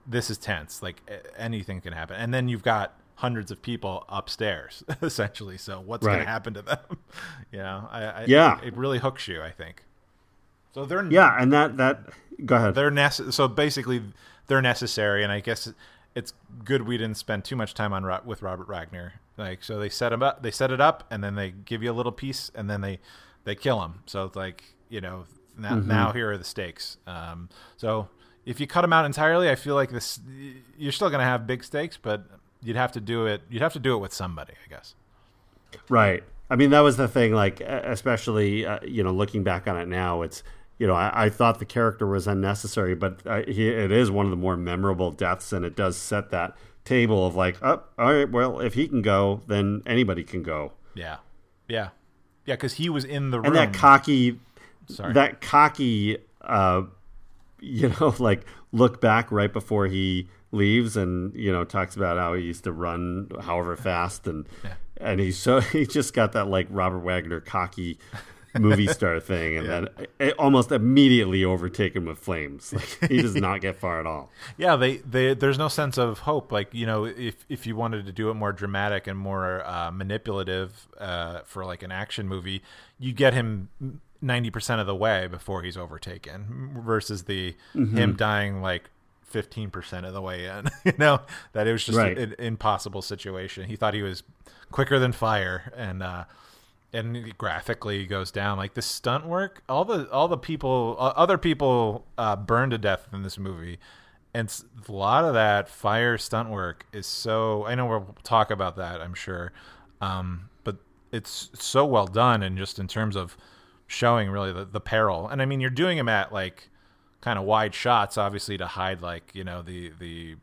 this is tense. Like anything can happen, and then you've got hundreds of people upstairs essentially. So what's going to happen to them? you know, I, I Yeah. it really hooks you. I think. So they're Yeah, and that that go ahead. they're nece- so basically they're necessary and i guess it's good we didn't spend too much time on with robert wagner like so they set him up they set it up and then they give you a little piece and then they they kill him so it's like you know now, now here are the stakes um, so if you cut him out entirely i feel like this you're still going to have big stakes but you'd have to do it you'd have to do it with somebody i guess Right. I mean, that was the thing. Like, especially uh, you know, looking back on it now, it's you know, I, I thought the character was unnecessary, but he, it is one of the more memorable deaths, and it does set that table of like, oh, all right, well, if he can go, then anybody can go. yeah yeah yeah because he was in the room And that cocky, Sorry. that cocky, uh, you know, like look back right before he leaves, and you know, talks about how he used to run however fast, and and he so he just got that like Robert Wagner cocky movie star thing, and then it almost immediately overtaken with flames. Like he does not get far at all. Yeah, they, they there's no sense of hope. Like you know, if if you wanted to do it more dramatic and more uh, manipulative uh, for like an action movie, you get him ninety percent of the way before he's overtaken, versus the him dying like fifteen percent of the way in. you know that it was just Right. an impossible situation. He thought he was quicker than fire, and uh, and graphically goes down. Like the stunt work all the all the people uh, other people uh, burned to death in this movie. And a lot of that fire stunt work is so i know we'll talk about that i'm sure um, but it's so well done and just in terms of showing really the, the peril. And i mean you're doing them at like kind of wide shots obviously to hide like you know the the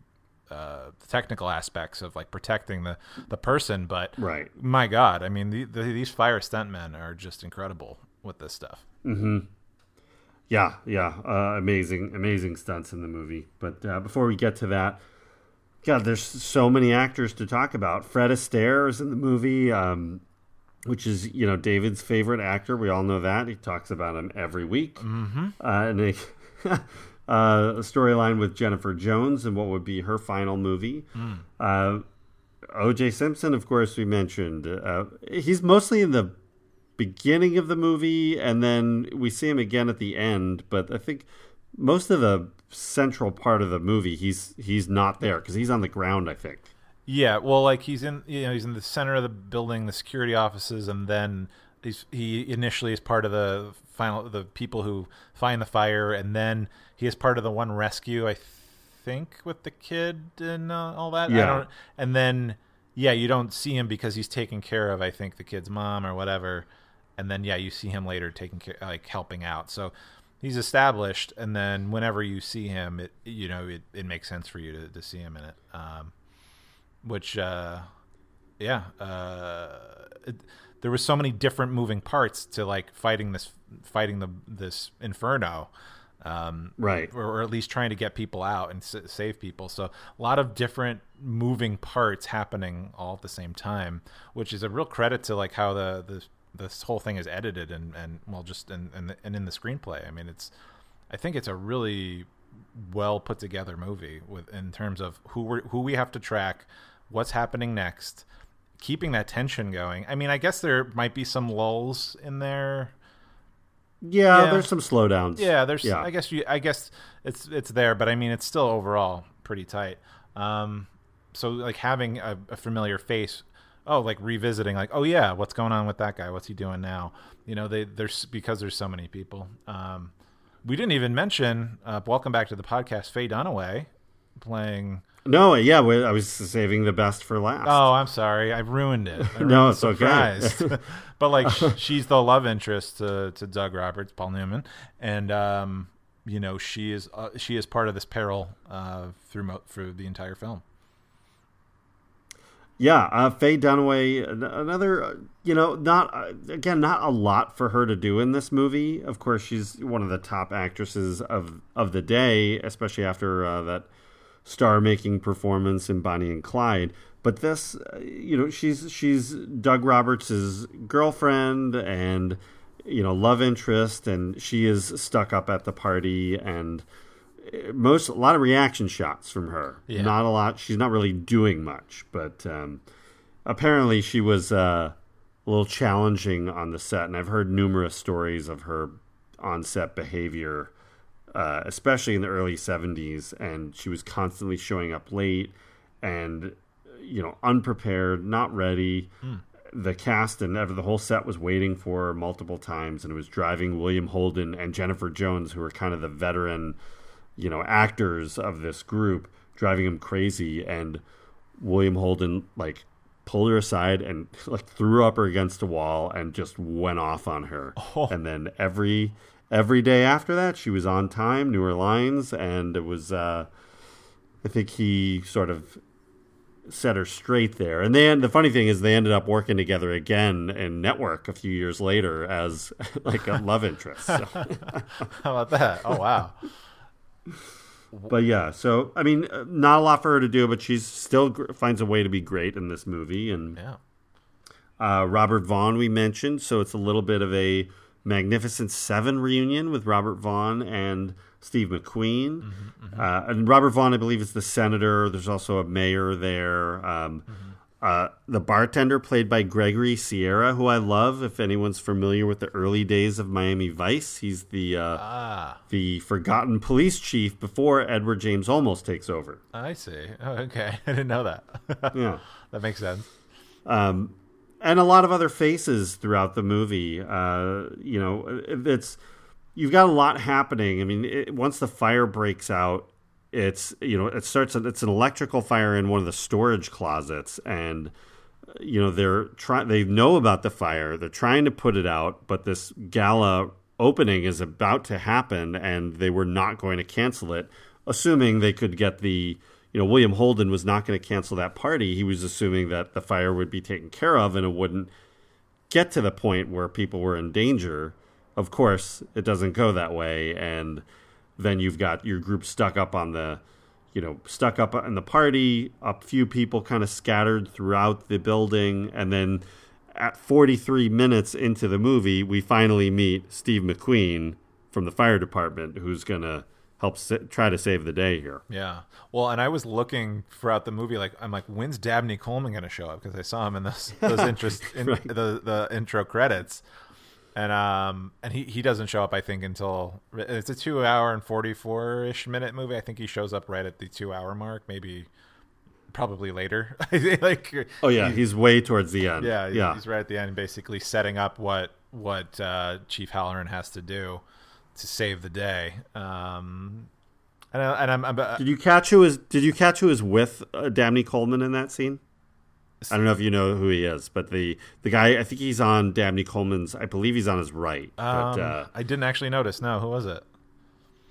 uh, the technical aspects of like protecting the the person but Right. my god i mean the, the, these fire stuntmen are just incredible with this stuff Yeah, yeah, uh, amazing, amazing stunts in the movie. But uh, before we get to that, God, there's so many actors to talk about. Fred Astaire is in the movie, um, which is you know David's favorite actor. We all know that. He talks about him every week. Mm-hmm. Uh, and a, uh, a storyline with Jennifer Jones and what would be her final movie. Uh, O.J. Simpson, of course, we mentioned. Uh, he's mostly in the beginning of the movie, and then we see him again at the end. But I think most of the central part of the movie, he's he's not there because he's on the ground. I think. Yeah, well, like he's in you know he's in the center of the building, the security offices, and then he's he initially is part of the final the people who find the fire, and then he is part of the one rescue. I think with the kid and uh, all that. Yeah. I don't, and then yeah, you don't see him because he's taking care of I think the kid's mom or whatever, and then yeah, you see him later taking care like helping out. So he's established, and then whenever you see him, it you know it, it makes sense for you to, to see him in it. Um, which uh, yeah, uh, it, there was so many different moving parts to like fighting this fighting the this inferno um, Right. or, or at least trying to get people out and s- save people. So a lot of different moving parts happening all at the same time, which is a real credit to like how the the this whole thing is edited and and well just in and and in the screenplay. I mean, it's I think it's a really well put together movie with in terms of who we who we have to track, what's happening next, keeping that tension going. I mean, I guess there might be some lulls in there Yeah, Yeah. there's some slowdowns. yeah, there's. Yeah. I guess you. I guess it's it's there, but I mean, it's still overall pretty tight. Um, so like having a, a familiar face. Oh, like revisiting, like, oh yeah, what's going on with that guy? What's he doing now? You know, they there's because there's so many people. Um, we didn't even mention. Uh, welcome back to the podcast. Faye Dunaway playing. No, yeah, we- I was saving the best for last. Oh, I'm sorry, I ruined it. I No, it's okay. but like, she's the love interest to, to Doug Roberts, Paul Newman, and um, you know, she is uh, she is part of this peril uh, through mo- through the entire film. Yeah, uh, Faye Dunaway, another, uh, you know, not uh, again, not a lot for her to do in this movie. Of course, she's one of the top actresses of of the day, especially after uh, that star-making performance in Bonnie and Clyde. But this, uh, you know, she's she's Doug Roberts' girlfriend and you know love interest, and she is stuck up at the party and most a lot of reaction shots from her. Yeah. Not a lot. She's not really doing much, but um, apparently she was uh, a little challenging on the set, and I've heard numerous stories of her on-set behavior, uh, especially in the early '70s, and she was constantly showing up late and you know unprepared, not ready. The cast and ever the whole set was waiting for her multiple times, and it was driving William Holden and Jennifer Jones, who were kind of the veteran you know actors of this group driving him crazy. And william holden like pulled her aside and like threw up her against a wall and just went off on her. And then every every day after that she was on time knew her lines and it was uh i think he sort of set her straight there and then the funny thing is they ended up working together again in network a few years later as like a love interest so. How about that? Oh wow. But yeah, so I mean, uh, not a lot for her to do, but she's still gr- finds a way to be great in this movie. And Yeah. uh, Robert Vaughn we mentioned, so it's a little bit of a Magnificent Seven reunion with Robert Vaughn and Steve McQueen. Uh, and Robert Vaughn, I believe, is the senator. There's also a mayor there. Um, uh, the bartender, played by Gregory Sierra, who I love. If anyone's familiar with the early days of Miami Vice, he's the uh, Ah, the forgotten police chief before Edward James Olmos takes over. I see. Oh, okay, I didn't know that. Yeah. that makes sense. Um, and a lot of other faces throughout the movie. Uh, you know, it's you've got a lot happening. I mean, it, once the fire breaks out, it's you know it starts. It's an electrical fire in one of the storage closets, and you know they're trying. They know about the fire. They're trying to put it out, but this gala opening is about to happen, and they were not going to cancel it, assuming they could get the. You know, William Holden was not going to cancel that party. He was assuming that the fire would be taken care of, and it wouldn't get to the point where people were in danger. Of course, it doesn't go that way, and then you've got your group stuck up on the, you know, stuck up in the party. A few people kind of scattered throughout the building, and then at 43 minutes into the movie, we finally meet Steve McQueen from the fire department, who's gonna help try to save the day here. Yeah. Well, and I was looking throughout the movie, like I'm like, when's Dabney Coleman going to show up? Because I saw him in those those interest in Right. the the intro credits, and um and he he doesn't show up I think until it's a two hour and forty four ish minute movie. I think he shows up right at the two hour mark, maybe probably later. like oh yeah, he's way towards the end. Yeah, yeah, he's right at the end, basically setting up what what uh, Chief Halloran has to do to save the day. Um, and, I, and I'm, I'm uh, did you catch who is did you catch who is with uh, Coleman in that scene? I don't know if you know who he is, but the the guy I think he's on Dabney Coleman's. I believe he's on his right. Um, but uh, I didn't actually notice. No, who was it?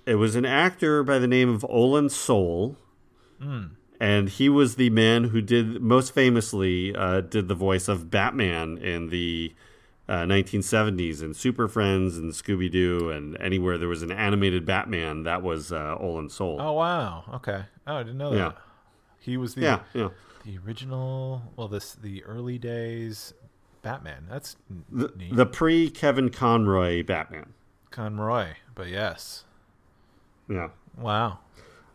It was an actor by the name of Olan Soule, mm. and he was the man who did most famously uh, did the voice of Batman in the uh, 1970s and Super Friends and Scooby Doo and anywhere there was an animated Batman. That was uh, Olan Soule. Oh wow! Okay. Oh, I didn't know that. Yeah. He was the yeah yeah the original. Well, this the early days Batman. That's the, the pre Kevin Conroy Batman. Conroy, but yes. Yeah. Wow.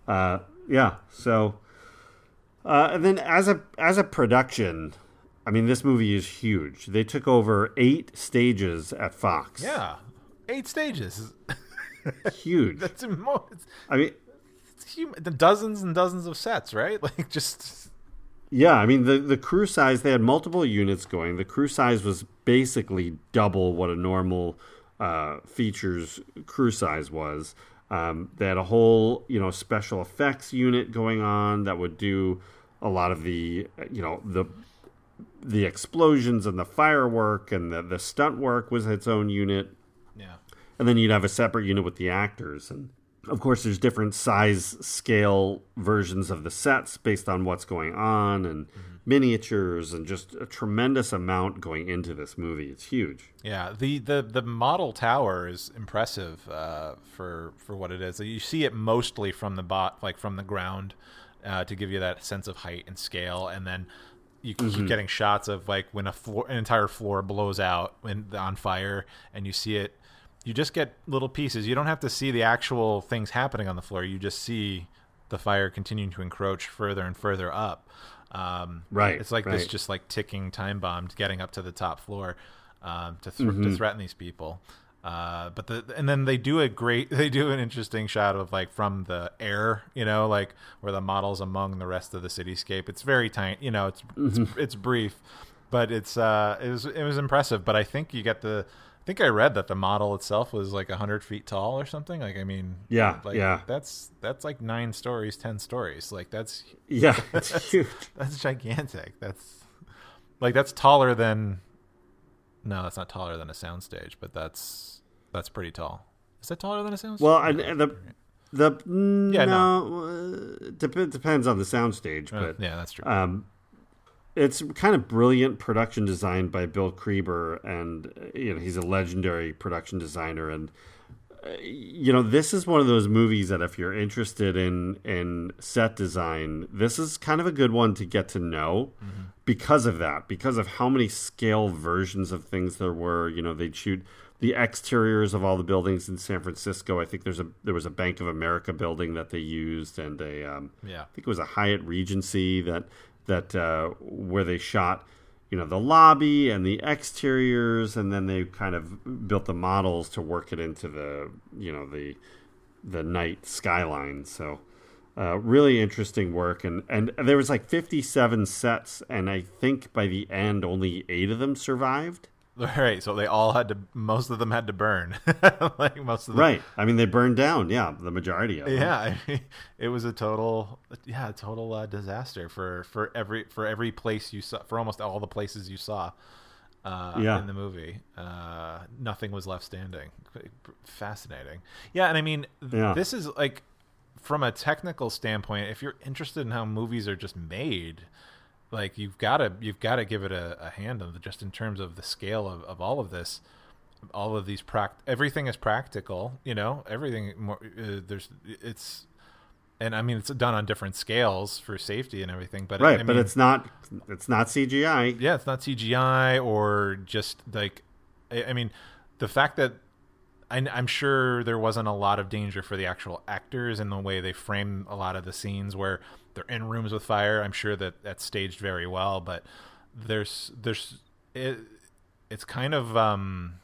Uh, yeah. So, uh, and then as a as a production, I mean, this movie is huge. They took over eight stages at Fox. Yeah, eight stages. huge. That's immense. I mean, it's human. dozens and dozens of sets, right? Like just. Yeah, I mean the the crew size. They had multiple units going. The crew size was basically double what a normal uh, features crew size was. Um, they had a whole you know special effects unit going on that would do a lot of the you know the the explosions and the firework and the, the stunt work was its own unit. Yeah. And then you'd have a separate unit with the actors. And of course, there's different size scale versions of the sets based on what's going on and mm-hmm. miniatures and just a tremendous amount going into this movie. It's huge. Yeah. The, the, the model tower is impressive uh, for, for what it is. You see it mostly from the bot, like from the ground. Uh, to give you that sense of height and scale, and then you keep mm-hmm. getting shots of like when a floor, an entire floor blows out when on fire, and you see it. You just get little pieces. You don't have to see the actual things happening on the floor. You just see the fire continuing to encroach further and further up. Um, right. It's like right. this, just like ticking time bomb, getting up to the top floor um, to th- mm-hmm. to threaten these people. Uh, but the and then they do a great they do an interesting shot of like from the air, you know, like where the model's among the rest of the cityscape. It's very tiny, you know, it's mm-hmm. it's, it's brief, but it's uh it was it was impressive. But I think you get the I think I read that the model itself was like hundred feet tall or something. Like I mean, yeah, like, yeah, that's that's like nine stories, ten stories. Like that's yeah, that's, huge. that's gigantic. That's like that's taller than. No, that's not taller than a soundstage, but that's that's pretty tall. Is that taller than a soundstage? Well, and the the yeah, no, no. Uh, dep- depends on the soundstage, uh, but yeah, that's true. Um, it's kind of brilliant production design by Bill Creber, and you know he's a legendary production designer. And uh, you know this is one of those movies that if you're interested in in set design, this is kind of a good one to get to know mm-hmm. because of that, because of how many scale versions of things there were. You know, they'd shoot the exteriors of all the buildings in San Francisco. I think there's a there was a Bank of America building that they used, and a um, yeah, I think it was a Hyatt Regency that that uh, where they shot you know the lobby and the exteriors, and then they kind of built the models to work it into the you know the the night skyline. So. Uh, really interesting work, and and there was like 57 sets, and I think by the end only eight of them survived. Right, so they all had to. Most of them had to burn. like most of them. Right. I mean, they burned down. Yeah, the majority of them. Yeah, I mean, it was a total. Yeah, a total uh, disaster for for every for every place you saw for almost all the places you saw. Uh, yeah. in the movie, uh, nothing was left standing. Fascinating. Yeah, and I mean, yeah. this is like from a technical standpoint. If you're interested in how movies are just made like you've got to you've got to give it a, a hand on the, just in terms of the scale of, of all of this all of these pract everything is practical you know everything more uh, there's it's and I mean it's done on different scales for safety and everything, but right, I but it's not it's not CGI. Yeah, it's not CGI or just like I, I mean the fact that I, am sure there wasn't a lot of danger for the actual actors in the way they frame a lot of the scenes where they're in rooms with fire. I'm sure that that's staged very well, but there's there's it, it's kind of um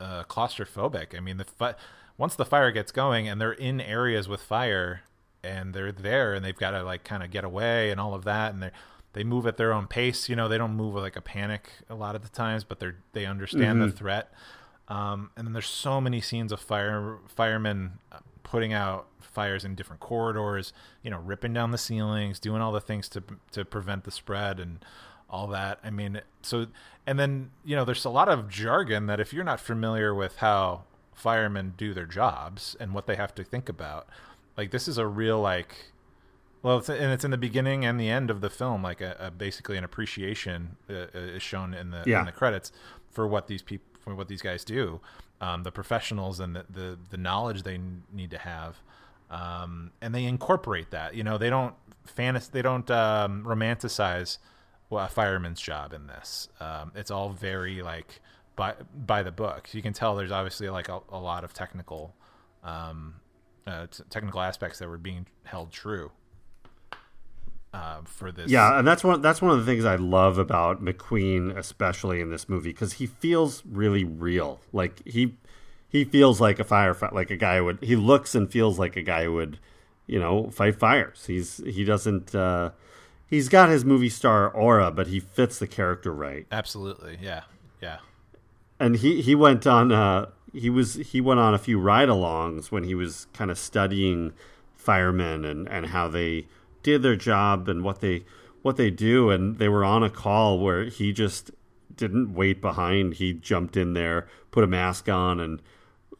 uh, claustrophobic. I mean, the fi- once the fire gets going and they're in areas with fire and they're there and they've got to like kind of get away and all of that and they they move at their own pace. You know, they don't move with like a panic a lot of the times, but they're they understand mm-hmm. the threat. Um, and then there's so many scenes of fire firemen uh, putting out fires in different corridors, you know, ripping down the ceilings, doing all the things to to prevent the spread and all that. I mean, so and then you know, there's a lot of jargon that if you're not familiar with how firemen do their jobs and what they have to think about, like this is a real like. Well, it's, and it's in the beginning and the end of the film, like a, a basically an appreciation uh, uh is shown in the yeah. in the credits for what these people for what these guys do, um, the professionals and the, the, the knowledge they need to have, um, and they incorporate that. You know, they don't fantasy, they don't um, romanticize a fireman's job in this. Um, it's all very like by by the book. You can tell there's obviously like a, a lot of technical um, uh, t- technical aspects that were being held true. Uh, for this, yeah, and that's one that's one of the things I love about McQueen, especially in this movie, because he feels really real. Like he he feels like a firefighter, like a guy would. He looks and feels like a guy would, you know, fight fires. He's he doesn't. Uh, he's got his movie star aura, but he fits the character right. Absolutely, yeah, yeah. And he he went on. Uh, he was he went on a few ride-alongs when he was kind of studying firemen and and how they did their job and what they what they do. And they were on a call where he just didn't wait behind. He jumped in there, put a mask on, and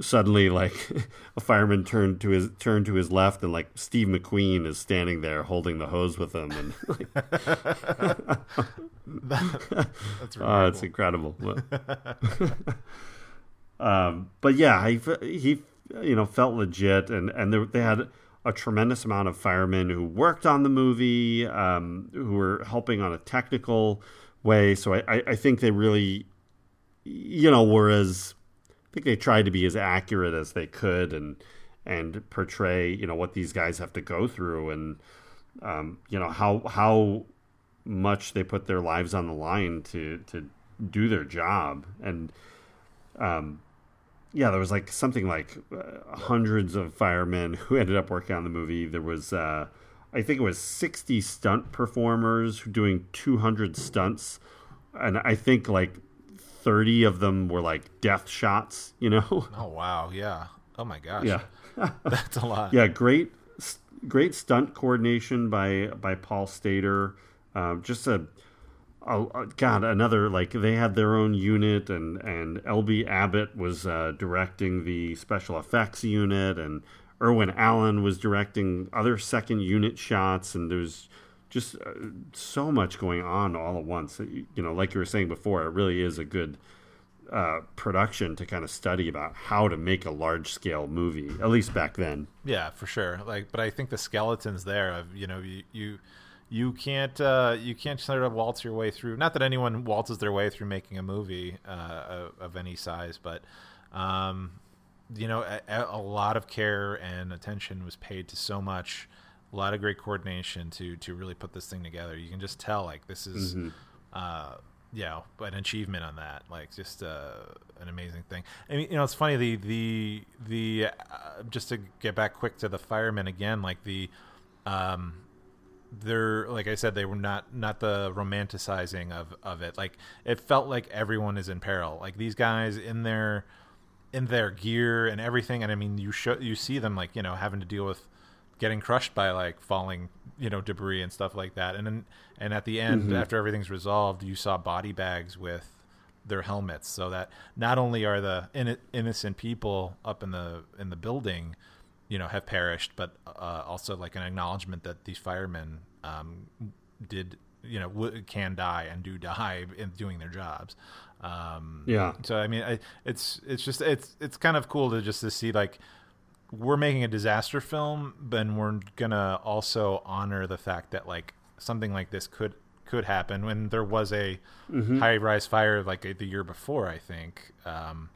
suddenly like a fireman turned to his turned to his left and like Steve McQueen is standing there holding the hose with him and like, that, that's oh, it's incredible um, but yeah he, he you know felt legit and and they, they had a tremendous amount of firemen who worked on the movie um, who were helping on a technical way. So I, I think they really you know were as I think they tried to be as accurate as they could and and portray you know what these guys have to go through and um, you know how how much they put their lives on the line to to do their job. And um, yeah there was like something like uh, hundreds of firemen who ended up working on the movie there was uh, I think it was 60 stunt performers doing 200 stunts and I think like 30 of them were like death shots, you know? Oh, wow. Yeah. Oh, my gosh. Yeah. That's a lot. Yeah. Great, great stunt coordination by, by Paul Stader. Um, just a, a, God, another, like, they had their own unit, and, and LB Abbott was uh, directing the special effects unit, and Irwin Allen was directing other second unit shots, and there's just uh, so much going on all at once. You know, like you were saying before, it really is a good uh, production to kind of study about how to make a large scale movie, at least back then. Yeah, for sure. Like, but I think the skeletons there of you know you you, you can't uh, you can't sort of waltz your way through. Not that anyone waltzes their way through making a movie uh, of any size, but um, you know a, a lot of care and attention was paid to so much a lot of great coordination to to really put this thing together. You can just tell like this is, mm-hmm. uh, yeah, an achievement on that. Like just uh, an amazing thing. I mean, you know, it's funny the the the uh, just to get back quick to the firemen again, like the um they're like I said, they were not not the romanticizing of of it. Like it felt like everyone is in peril. Like these guys in their in their gear and everything. And I mean, you show you see them like you know having to deal with getting crushed by like falling you know debris and stuff like that and then and at the end mm-hmm. after everything's resolved you saw body bags with their helmets so that not only are the in- innocent people up in the in the building you know have perished but uh, also like an acknowledgement that these firemen um, did you know w- can die and do die in doing their jobs um, yeah so i mean I, it's it's just it's it's kind of cool to just to see like we're making a disaster film, but we're gonna also honor the fact that like something like this could could happen. When there was a mm-hmm. high rise fire like the year before, I think um,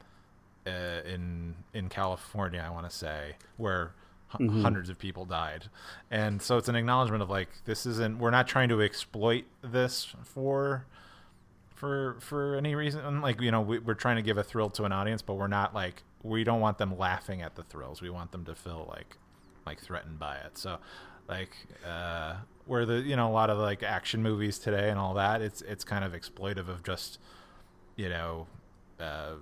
uh, in in California, I want to say where mm-hmm. hundreds of people died, and so it's an acknowledgement of like this isn't we're not trying to exploit this for for for any reason. Like you know, we, we're trying to give a thrill to an audience, but we're not like we don't want them laughing at the thrills. We want them to feel like like threatened by it. So like uh, where the you know a lot of like action movies today and all that, it's it's kind of exploitive of just you know. Uh,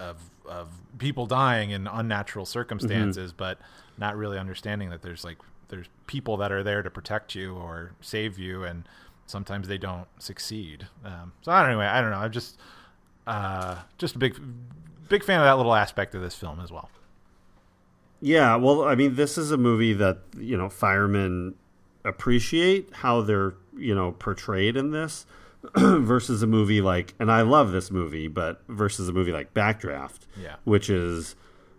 of of people dying in unnatural circumstances, mm-hmm. but not really understanding that there's like there's people that are there to protect you or save you, and sometimes they don't succeed. Um, so I don't anyway, I don't know. I'm just uh, just a big big fan of that little aspect of this film as well. Yeah, well, I mean, this is a movie that you know firemen appreciate how they're you know portrayed in this versus a movie like, and I love this movie, but versus a movie like Backdraft, yeah, which is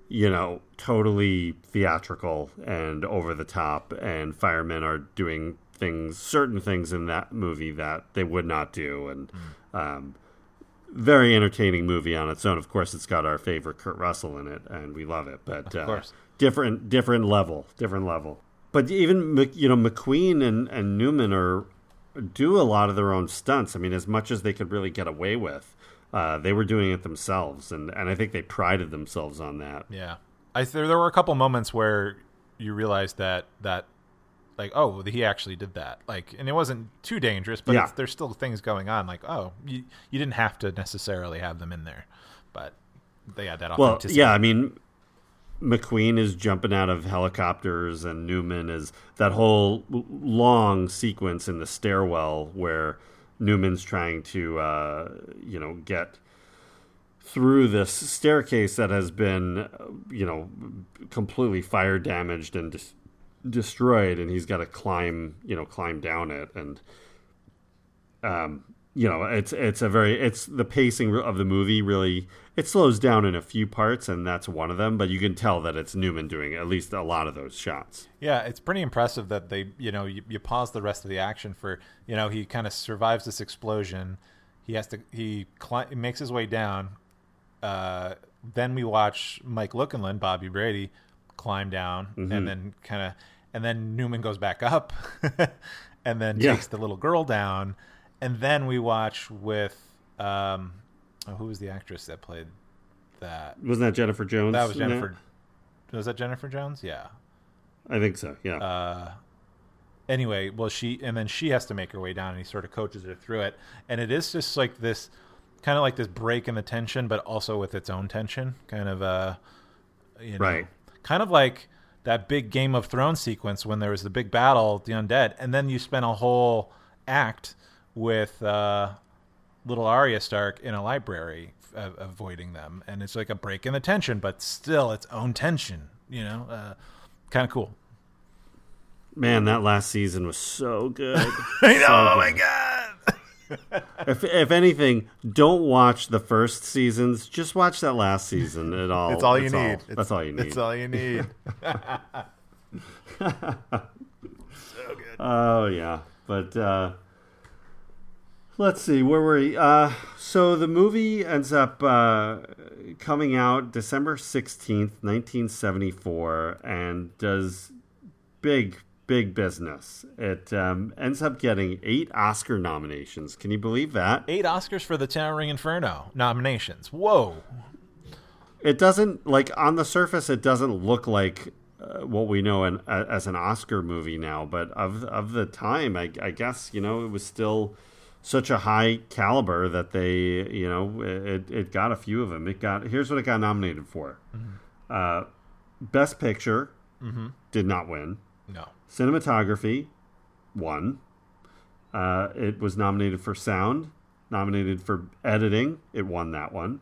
you know totally theatrical and over the top, and firemen are doing things, certain things in that movie that they would not do, and mm. um, very entertaining movie on its own. Of course, it's got our favorite Kurt Russell in it, and we love it, but uh, different different level, different level. But even you know McQueen and, and Newman are do a lot of their own stunts. I mean, as much as they could really get away with, uh, they were doing it themselves, and, and I think they prided themselves on that. Yeah, I there, there were a couple moments where you realized that that like oh he actually did that like and it wasn't too dangerous but yeah. there's still things going on like oh you you didn't have to necessarily have them in there but they had that well yeah i mean McQueen is jumping out of helicopters, and Newman is that whole long sequence in the stairwell where Newman's trying to, uh, you know, get through this staircase that has been, you know, completely fire damaged and dis- destroyed, and he's got to climb, you know, climb down it, and um, you know, it's it's a very it's the pacing of the movie really it slows down in a few parts, and that's one of them. But you can tell that it's Newman doing at least a lot of those shots. Yeah, it's pretty impressive that they, you know, you, you pause the rest of the action for, you know, he kind of survives this explosion. He has to he cli- makes his way down. Uh, then we watch Mike Lookinland, Bobby Brady, climb down, mm-hmm. and then kind of, and then Newman goes back up, and then yeah. takes the little girl down and then we watch with um, oh, who was the actress that played that? Wasn't that Jennifer Jones? That was Jennifer. That? Was that Jennifer Jones? Yeah, I think so. Yeah. Uh, anyway, well, she and then she has to make her way down, and he sort of coaches her through it, and it is just like this, kind of like this break in the tension, but also with its own tension, kind of uh, you know, right, kind of like that big Game of Thrones sequence when there was the big battle, the undead, and then you spent a whole act with uh, little Arya Stark in a library, uh, avoiding them, and it's like a break in the tension, but still its own tension. You know, uh, kind of cool. Man, that last season was so good. I know. So oh my god. if, if anything, don't watch the first seasons. Just watch that last season. It all. It's all you need. All, that's all you need. It's all you need. so good. Oh yeah, but uh, Let's see, where were we? Uh, so the movie ends up uh, coming out December 16th, 1974, and does big, big business. It um, ends up getting eight Oscar nominations. Can you believe that? Eight Oscars for the Towering Inferno nominations. Whoa. It doesn't, like, on the surface, it doesn't look like uh, what we know in, as an Oscar movie now, but of, of the time, I, I guess, you know, it was still such a high caliber that they, you know, it, it got a few of them. It got here's what it got nominated for: mm-hmm. uh, Best Picture mm-hmm. did not win. No. Cinematography won. Uh, it was nominated for sound, nominated for editing. It won that one.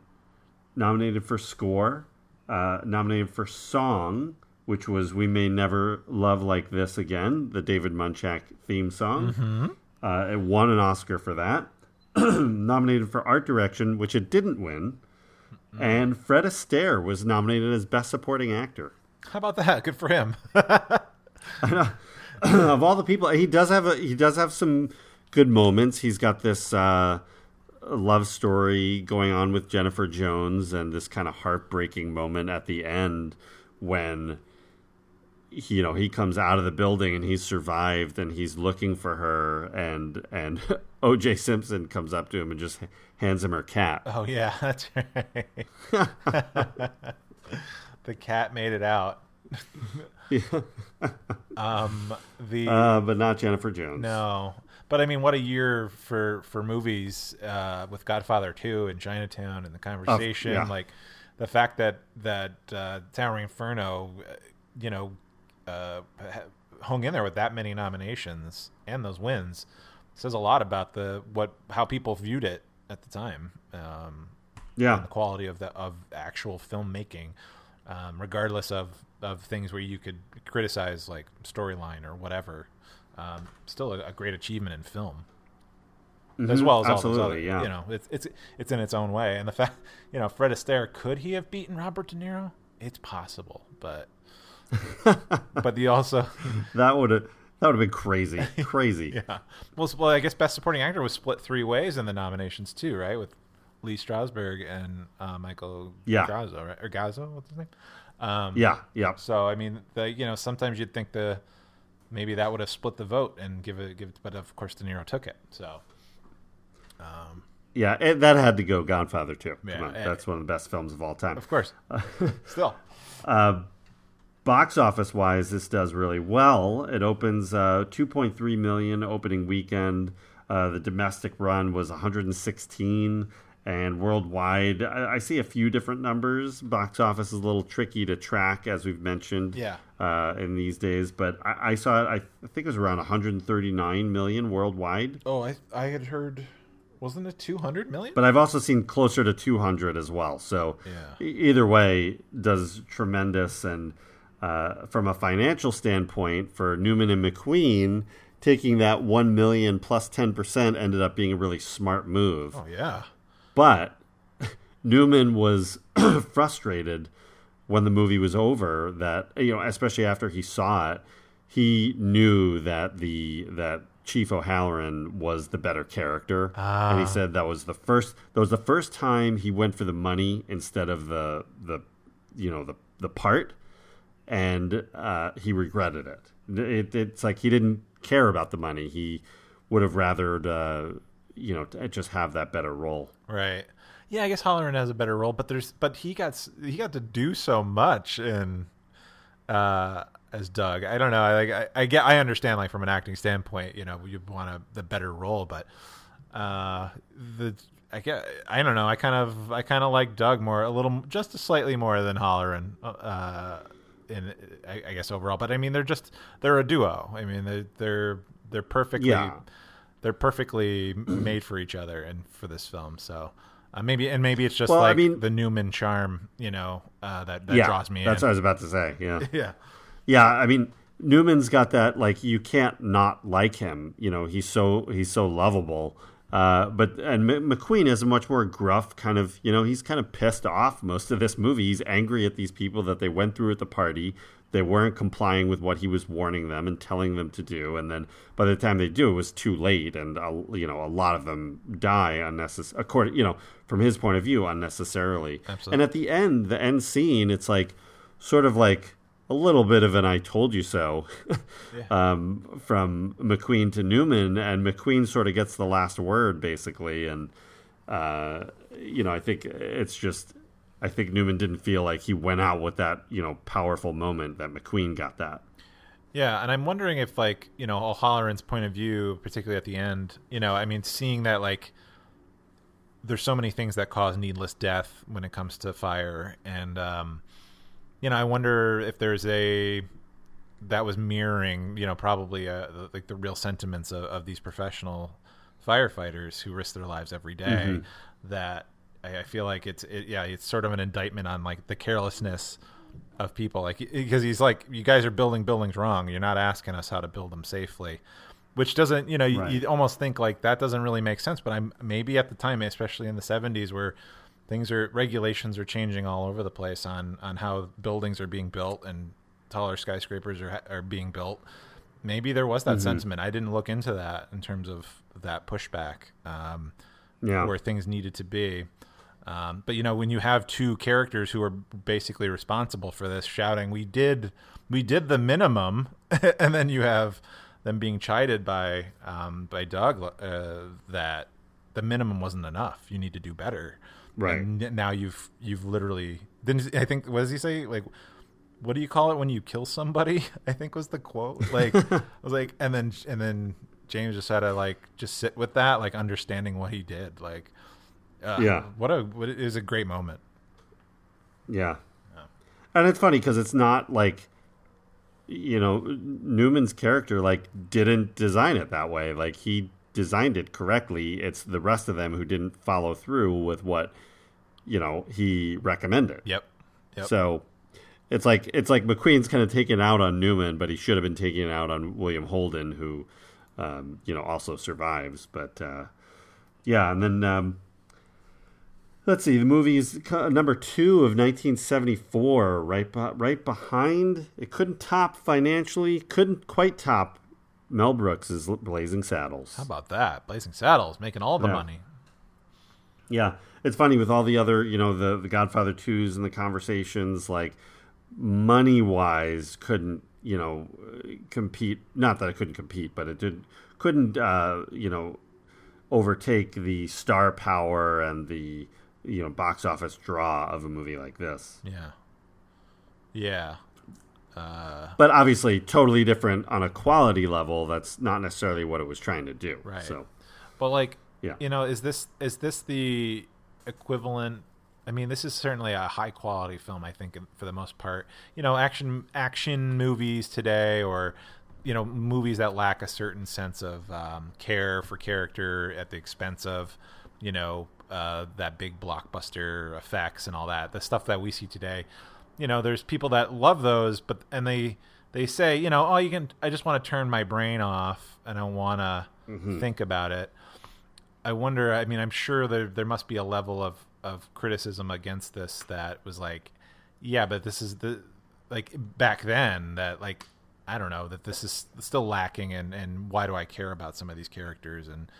Nominated for score, uh, nominated for song, which was "We May Never Love Like This Again," the David Munchak theme song. Mm-hmm. Uh, it won an Oscar for that. nominated for art direction, which it didn't win. Mm. And Fred Astaire was nominated as best supporting actor. How about that? Good for him. of all the people, he does have a, he does have some good moments. He's got this uh, love story going on with Jennifer Jones, and this kind of heartbreaking moment at the end when he, you know he comes out of the building and he's survived and he's looking for her and and OJ Simpson comes up to him and just hands him her cat. Oh yeah, that's right. the cat made it out. yeah. um, the uh, but not Jennifer Jones. No, but I mean, what a year for for movies uh, with Godfather Two and Chinatown and the conversation. yeah. Like the fact that that uh, Towering Inferno, uh, you know, uh, hung in there with that many nominations and those wins says a lot about the what how people viewed it at the time. Um, Yeah. and the quality of the of actual filmmaking, um, regardless of of things where you could criticize like storyline or whatever. Um, still a, a great achievement in film, as Mhm. well as all those Absolutely, other. yeah. You know, it's it's it's in its own way, and the fact you know Fred Astaire could he have beaten Robert De Niro? It's possible, but but the also That would have that would have been crazy, crazy. yeah. Well, well, I guess best supporting actor was split three ways in the nominations too, right? With Lee Strasberg and uh, Michael Yeah. Gazzo, right? Or Gazzo, what's his name? Um, Yeah, yeah. So I mean, the you know sometimes you'd think the maybe that would have split the vote and give it give it, but of course De Niro took it. So um, Yeah, it, that had to go Godfather Two. Yeah, Come on, eh. that's one of the best films of all time. of course, still Box office wise, this does really well. It opens uh, 2.3 million opening weekend. Uh, the domestic run was 116, and worldwide, I, I see a few different numbers. Box office is a little tricky to track, as we've mentioned. Yeah. Uh, in these days, but I, I saw it. I, I think it was around 139 million worldwide. Oh, I I had heard, wasn't it two hundred million? But I've also seen closer to 200 as well. So Yeah. either way, does tremendous. And uh, from a financial standpoint, for Newman and McQueen, taking that 1 million plus 10% ended up being a really smart move. oh yeah, But Newman was frustrated when the movie was over that you know, especially after he saw it, he knew that the that Chief O'Halloran was the better character, and he said that was the first that was the first time he went for the money instead of the the you know the the part, and uh, he regretted it. it. It's like he didn't care about the money; he would have rathered uh, you know just have that better role. right. Yeah, I guess Holleran has a better role, but there's but he got he got to do so much in uh as Doug. I don't know. I I, I get I understand like from an acting standpoint, you know, you want a the better role, but uh the I get I don't know. I kind of I kind of like Doug more a little just a slightly more than Holleran uh in I, I guess overall, but I mean they're just they're a duo. I mean they they're they're perfectly Yeah. they're perfectly made for each other and for this film. So uh, maybe and maybe it's just Well, I like mean- the Newman charm, you know, uh, that that yeah, draws me that's in. what I was about to say. Yeah. yeah, Yeah, I mean Newman's got that like you can't not like him. You know, he's so he's so lovable. Uh, but and M- McQueen is a much more gruff kind of. You know, he's kind of pissed off most of this movie. He's angry at these people that they went through at the party. They weren't complying with what he was warning them and telling them to do. And then by the time they do, it was too late. And uh, you know, a lot of them die unnecessarily. According, you know, from his point of view, unnecessarily. Absolutely. And at the end, the end scene, it's like sort of like a little bit of an "I told you so" um, from McQueen to Newman, and McQueen sort of gets the last word basically. And uh, you know, I think it's just, I think Newman didn't feel like he went out with that you know powerful moment that McQueen got that. yeah. And I'm wondering if like you know O'Halloran's point of view, particularly at the end, you know, I mean, seeing that like there's so many things that cause needless death when it comes to fire, and um, you know, I wonder if there's a that was mirroring, you know, probably uh, the, like the real sentiments of, of these professional firefighters who risk their lives every day, That I, I feel like it's it, yeah, it's sort of an indictment on like the carelessness of people, like because he's like, you guys are building buildings wrong. You're not asking us how to build them safely. Which doesn't, you know, you, Right. you almost think like that doesn't really make sense. But I'm maybe at the time, especially in the 70s, where things are regulations are changing all over the place on on how buildings are being built and taller skyscrapers are are being built. Maybe there was that Mm-hmm. sentiment. I didn't look into that in terms of that pushback um, Yeah, where things needed to be. Um, but you know, when you have two characters who are basically responsible for this shouting, "We did, we did the minimum," and then you have them being chided by um, by Doug uh, that the minimum wasn't enough. You need to do better. Right. And now you've you've literally didn't I think what does he say like what do you call it when you kill somebody? I think was the quote. Like I was like and then and then James just had to like just sit with that, like understanding what he did. Like uh, Yeah. what a what it is a great moment. yeah. Yeah. And it's funny because it's not like, you know, Newman's character like didn't design it that way. Like he designed it correctly. It's the rest of them who didn't follow through with what, you know, he recommended. Yep. Yep. So it's like it's like McQueen's kind of taken out on Newman, but he should have been taking out on William Holden, who, um, you know, also survives. But uh, yeah, and then um, let's see, the movie's number two of 1974, right, right behind. It couldn't top financially, couldn't quite top Mel Brooks is Blazing Saddles. How about that? Blazing Saddles making all the Yeah. money. Yeah, it's funny with all the other, you know, the the Godfather twos and the conversations, like money wise, couldn't you know compete. Not that it couldn't compete, but it did couldn't uh, you know overtake the star power and the you know box office draw of a movie like this. Yeah. Yeah. Uh, But obviously, totally different on a quality level. That's not necessarily what it was trying to do. Right. So But like, Yeah. you know, is this is this the equivalent? I mean, this is certainly a high quality film. I think for the most part, you know, action action movies today, or you know, movies that lack a certain sense of um, care for character at the expense of, you know, uh, that big blockbuster effects and all that. The stuff that we see today, you know, there's people that love those, but and they they say, you know, oh, you can. I just want to turn my brain off and I want to mm-hmm. think about it. I wonder. I mean, I'm sure there there must be a level of of criticism against this that was like, yeah, but this is the like back then that like I don't know that this is still lacking and and why do I care about some of these characters and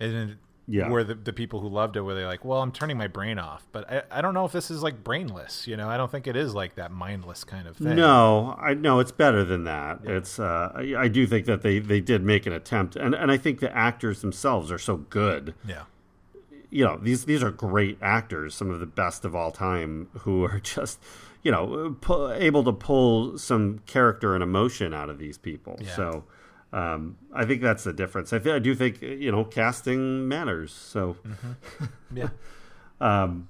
and Yeah. were the, the people who loved it were they like well I'm turning my brain off but I, I don't know if this is like brainless you know I don't think it is like that mindless kind of thing No, I no, it's better than that. It's uh, I, I do think that they they did make an attempt, and and I think the actors themselves are so good. yeah You know, these these are great actors, some of the best of all time, who are just you know pu- able to pull some character and emotion out of these people. Yeah. So. Um, I think that's the difference. I, th- I do think you know casting matters. So, yeah. Um,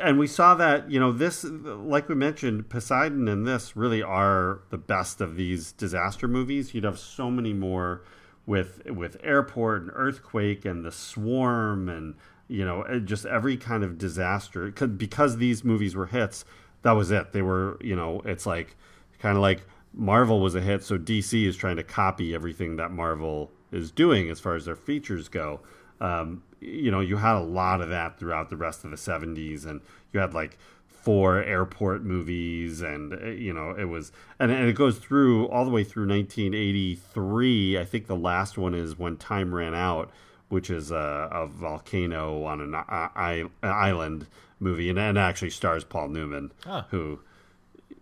and we saw that you know this like we mentioned poseidon and this really are the best of these disaster movies. You'd have so many more with with airport and earthquake and the swarm and you know just every kind of disaster. Because these movies were hits that was it. They were you know it's like kind of like marvel was a hit so dc is trying to copy everything that marvel is doing as far as their features go um, you know, you had a lot of that throughout the rest of the 70s, and you had like four airport movies, and uh, you know, it was, and, and it goes through all the way through 1983. I think the last one is When Time Ran Out, which is a, a volcano on an, I, an island movie, and, and actually stars Paul Newman, Ah. who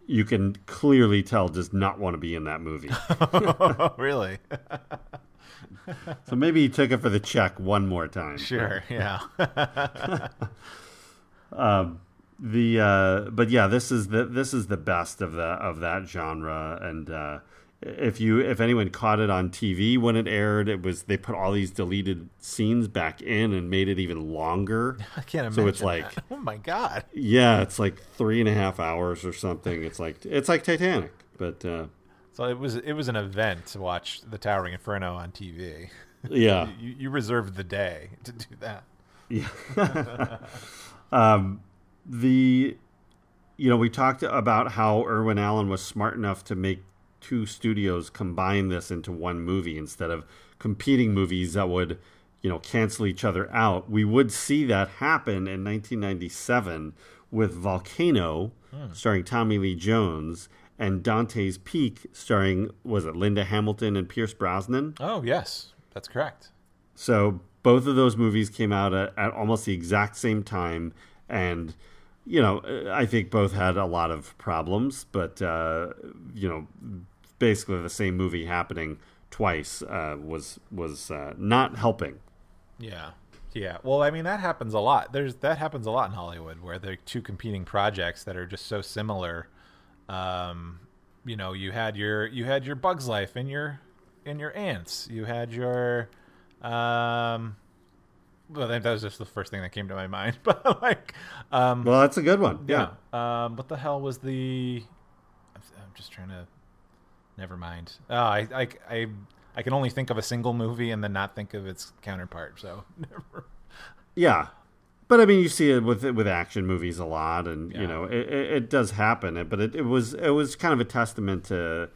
you can clearly tell does not want to be in that movie. really so maybe he took it for the check one more time. sure yeah the uh, but yeah, this is the this is the best of the of that genre, and uh, if you if anyone caught it on TV when it aired, it was they put all these deleted scenes back in and made it even longer. I can't imagine So it's like that. oh my god yeah, it's like three and a half hours or something. It's like it's like Titanic, but uh, so it was it was an event to watch the Towering Inferno on TV yeah, you, you reserved the day to do that Yeah. um the you know we talked about how Irwin Allen was smart enough to make two studios combine this into one movie instead of competing movies that would you know cancel each other out. We would see that happen in 1997 with Volcano starring Tommy Lee Jones and Dante's Peak starring was it Linda Hamilton and Pierce Brosnan? Oh yes. That's correct. So both of those movies came out at, at almost the exact same time, and you know, I think both had a lot of problems, but uh, you know, basically the same movie happening twice uh, was was uh, not helping. Yeah. Yeah. Well, I mean that happens a lot. There's that happens a lot in Hollywood where there are two competing projects that are just so similar. Um, you know, you had your you had your Bugs Life and your and your ants. You had your um well that was just the first thing that came to my mind. But like um Well, that's a good one. Yeah. yeah. Um what the hell was the I'm, I'm just trying to never mind. Oh, I I I I can only think of a single movie and then not think of its counterpart. So never. Yeah, but I mean, you see it with with action movies a lot, and Yeah. you know, it, it, it does happen. But it, it was it was kind of a testament to,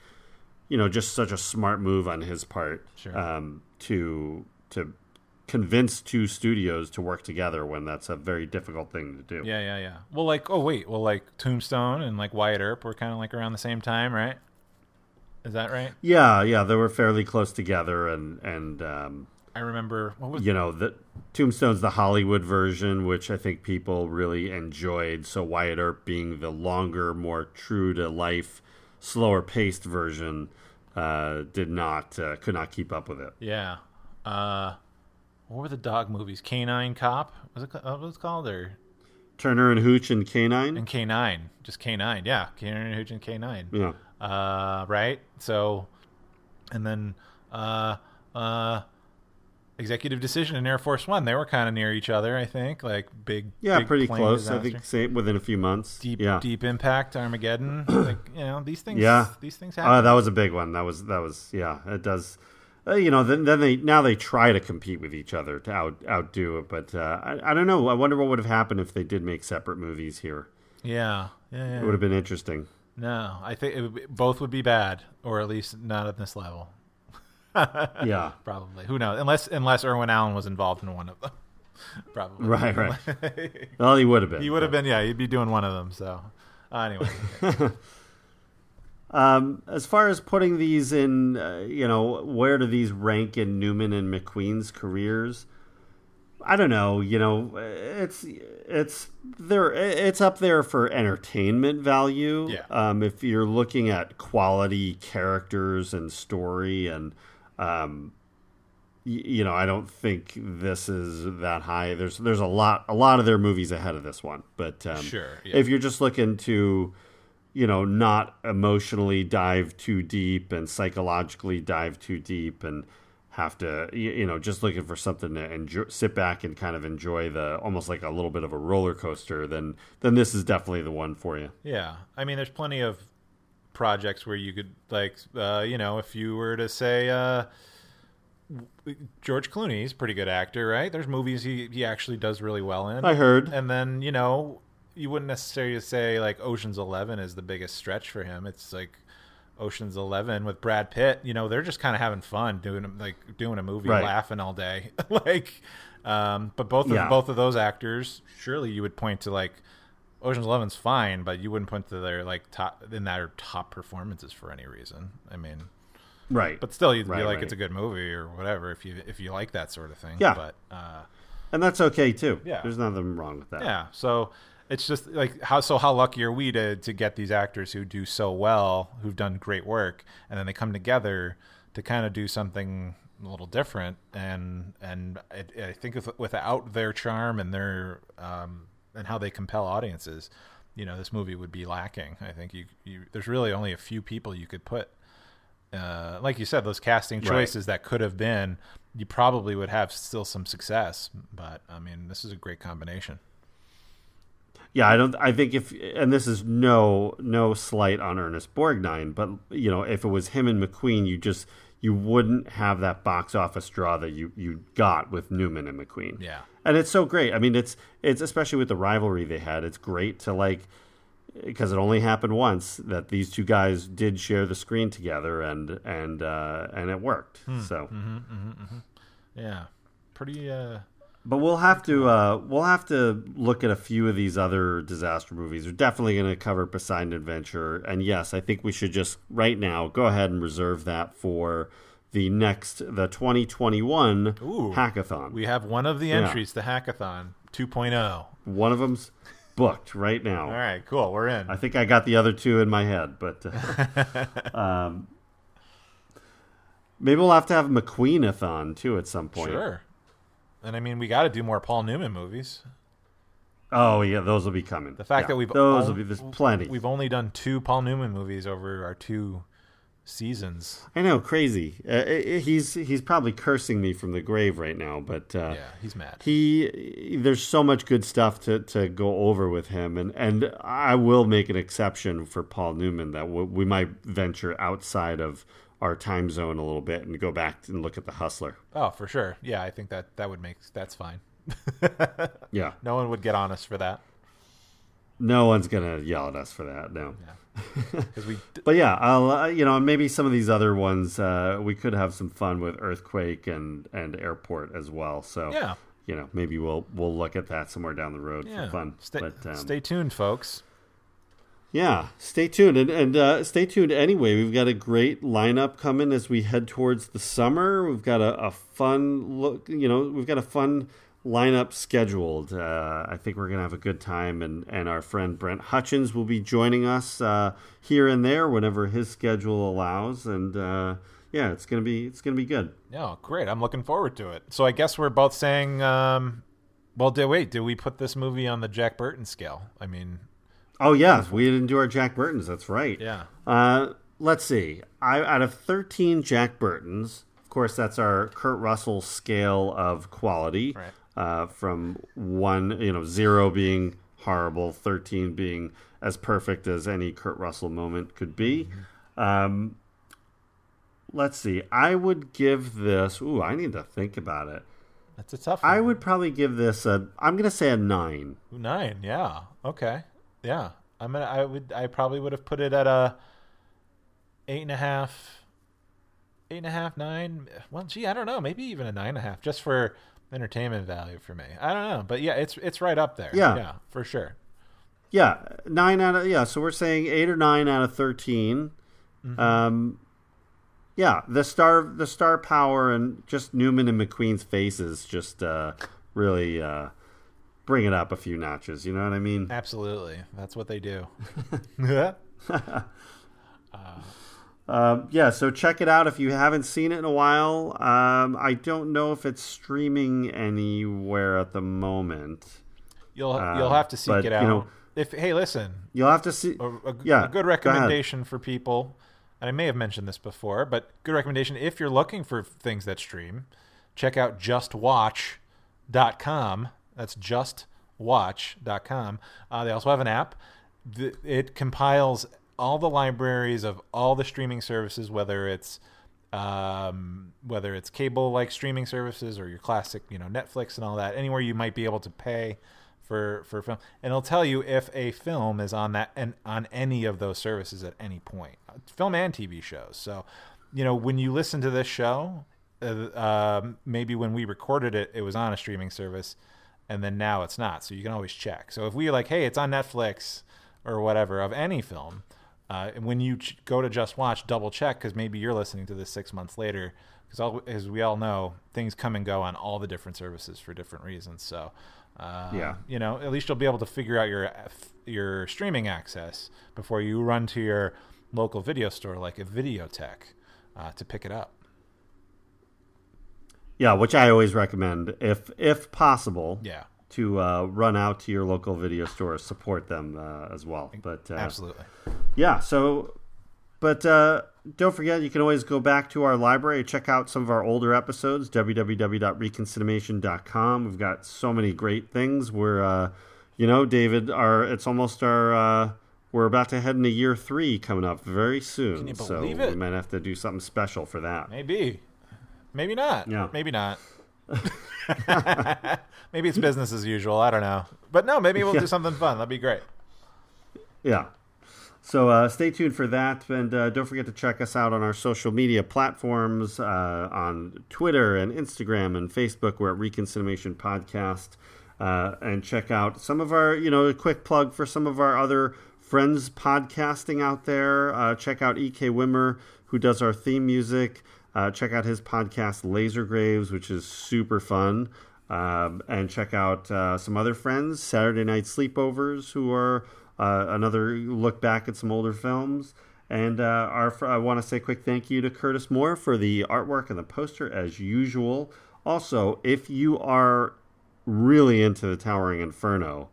you know, just such a smart move on his part Sure. um, to to convince two studios to work together when that's a very difficult thing to do. Yeah, yeah, yeah. Well, like, oh wait, well, like Tombstone and like Wyatt Earp were kind of like around the same time, right? Is that right? yeah, yeah. They were fairly close together, and and um, I remember what was you know the Tombstone's the Hollywood version, which I think people really enjoyed. So Wyatt Earp being the longer, more true to life, slower paced version, uh, did not uh, could not keep up with it. yeah. Uh, what were the dog movies? Canine Cop was it? What was it called? Or Turner and Hooch and K-9. and K-9, just K-9. Yeah, K-9 and Hooch and K-9. yeah, uh, right? So, and then uh, uh, Executive Decision and Air Force One, they were kind of near each other, I think. Like big, yeah, big pretty close. I think same within a few months. Deep, yeah. deep impact, Armageddon. like you know, these things. Yeah. these things Uh, happen. that was a big one. That was that was yeah. It does. Uh, you know, then, then they now they try to compete with each other to out outdo it, but uh, I, I don't know. I wonder what would have happened if they did make separate movies here. yeah, yeah, yeah. It would have been interesting. No, I think it would be, both would be bad, or at least not at this level. Yeah. Probably. Who knows? Unless unless Irwin Allen was involved in one of them. Probably. Right, right. Well, he would have been. he would have been. Yeah, he'd be doing one of them. So, uh, anyway. Um, as far as putting these in, uh, you know, where do these rank in Newman and McQueen's careers? I don't know. You know, it's it's there. It's up there for entertainment value. Yeah. Um, if you're looking at quality characters and story, and um, y- you know, I don't think this is that high. There's there's a lot a lot of their movies ahead of this one, but um, Sure, yeah. if you're just looking to you know not emotionally dive too deep and psychologically dive too deep and have to you know just looking for something to enjoy, sit back and kind of enjoy the almost like a little bit of a roller coaster then then this is definitely the one for you Yeah, I mean, there's plenty of projects where you could like, uh, you know, if you were to say uh, George Clooney's a pretty good actor, right? There's movies he he actually does really well in. I heard. and then you know, you wouldn't necessarily say like Ocean's Eleven is the biggest stretch for him. It's like Ocean's Eleven with Brad Pitt. You know, they're just kind of having fun doing like doing a movie, Right. laughing all day, like. Um, but both of Yeah. both of those actors, surely you would point to like Ocean's Eleven's fine, but you wouldn't point to their like top in their top performances for any reason. I mean, right but still, you'd Right, be like, right. it's a good movie or whatever if you if you like that sort of thing. Yeah. But uh, and that's okay too Yeah. there's nothing wrong with that yeah, so it's just like how so how lucky are we to to get these actors who do so well, who've done great work, and then they come together to kind of do something a little different, and and it, I think if, without their charm and their um, and how they compel audiences, you know, this movie would be lacking. I think you, you there's really only a few people you could put uh, like you said, those casting Right. choices that could have been, you probably would have still some success. But I mean, this is a great combination. Yeah, I don't. I think if and this is no no slight on Ernest Borgnine, but you know if it was him and McQueen, you just you wouldn't have that box office draw that you you got with Newman and McQueen. Yeah. and it's so great. I mean, it's it's especially with the rivalry they had. It's great to like because it only happened once that these two guys did share the screen together, and and uh, and it worked. So. Yeah, pretty. Uh, But we'll have to uh, we'll have to look at a few of these other disaster movies. We're definitely going to cover Poseidon Adventure, and yes, I think we should just right now go ahead and reserve that for the next the 2021 Ooh. hackathon. We have one of the Yeah. entries to Hackathon 2.0. One of them's booked right now. All right, cool. We're in. I think I got the other two in my head, but uh, um, maybe we'll have to have a McQueenathon too at some point. Sure. And I mean, we got to do more Paul Newman movies. Oh yeah, those will be coming. The fact Yeah, that we've those on- will be there's plenty. We've only done two Paul Newman movies over our two seasons. I know, crazy. Uh, i- i- he's he's probably cursing me from the grave right now, but uh, Yeah, he's mad. he there's so much good stuff to, to go over with him, and and I will make an exception for Paul Newman that we, we might venture outside of our time zone a little bit and go back and look at the Hustler. Oh, for sure. Yeah, I think that that would make that's fine. Yeah, No one would get on us for that no one's gonna yell at us for that. No. because we. But yeah, I'll uh, you know maybe some of these other ones uh, we could have some fun with earthquake and and airport as well. So Yeah. you know maybe we'll we'll look at that somewhere down the road Yeah. for fun. Stay, but um, stay tuned, folks. Yeah, stay tuned and and uh, stay tuned anyway. We've got a great lineup coming as we head towards the summer. We've got a, a fun look. You know we've got a fun lineup scheduled. Uh, I think we're gonna have a good time, and and our friend Brent Hutchins will be joining us uh, here and there whenever his schedule allows, and uh, yeah, it's gonna be it's gonna be good. Yeah, great. I'm looking forward to it. So I guess we're both saying, um, well, wait, do we put this movie on the Jack Burton scale? I mean, Oh yeah, we didn't do our Jack Burtons. That's right. yeah. Uh, let's see. I out of thirteen Jack Burtons, of course, that's our Kurt Russell scale of quality. Right. Uh, from one, you know, zero being horrible, thirteen being as perfect as any Kurt Russell moment could be. Um, let's see. I would give this. Ooh, I need to think about it. That's a tough I would probably give this a. I'm gonna say a nine. Nine, yeah. Okay. Yeah. I'm gonna I would I probably would have put it at a eight and a half eight and a half, nine. Well gee, I don't know, maybe even a nine and a half, just for entertainment value for me. I don't know. But yeah, it's it's right up there. Yeah. Yeah, for sure. Yeah, nine out of yeah. So we're saying eight or nine out of 13 Um, yeah, the star the star power and just Newman and McQueen's faces just uh, really uh, bring it up a few notches. You know what I mean? Absolutely. That's what they do. Um, yeah, so check it out if you haven't seen it in a while. Um, I don't know if it's streaming anywhere at the moment. You'll Uh, you'll have to seek but, it you out. know- if hey, listen, You'll have to see. a, a, Yeah, a good go recommendation for people and i may have mentioned this before but good recommendation if you're looking for things that stream check out justwatch.com that's justwatch.com uh, they also have an app. Th- it compiles all the libraries of all the streaming services whether it's um, whether it's cable like streaming services or your classic you know netflix and all that anywhere you might be able to pay for for film. And it'll tell you if a film is on that and on any of those services at any point film and tv shows. So you know when you listen to this show uh, um, maybe when we recorded it it was on a streaming service and then now it's not. So you can always check. So if we like hey it's on netflix or whatever of any film uh, when you ch- go to just watch double check because maybe you're listening to this six months later because as we all know things come and go on all the different services for different reasons. So uh, Yeah. you know at least you'll be able to figure out your your streaming access before you run to your local video store like a videotech uh, to pick it up Yeah, which I always recommend if if possible. yeah To uh, run out to your local video store, support them uh, as well. But uh, absolutely Yeah. So, but uh, don't forget, you can always go back to our library, check out some of our older episodes. www.reconcinimation.com. We've got so many great things. We're, uh, you know, David, our it's almost our. Uh, we're about to head into year three coming up very soon. Can you so believe we might have to do something special for that. maybe maybe not Yeah. maybe not maybe it's business as usual i don't know but no maybe we'll Yeah. do something fun that'd be great Yeah. So uh, stay tuned for that, and uh, don't forget to check us out on our social media platforms uh, on Twitter and Instagram and Facebook. We're at Reconcinimation Podcast, uh, and check out some of our, you know, a quick plug for some of our other friends podcasting out there. Uh, check out Ek Wimmer, who does our theme music. Uh, check out his podcast, Laser Graves, which is super fun. Um, and check out uh, some other friends, Saturday Night Sleepovers, who are uh, another look back at some older films. And uh, our, I want to say a quick thank you to Curtis Moore for the artwork and the poster, as usual. Also, if you are really into the Towering Inferno,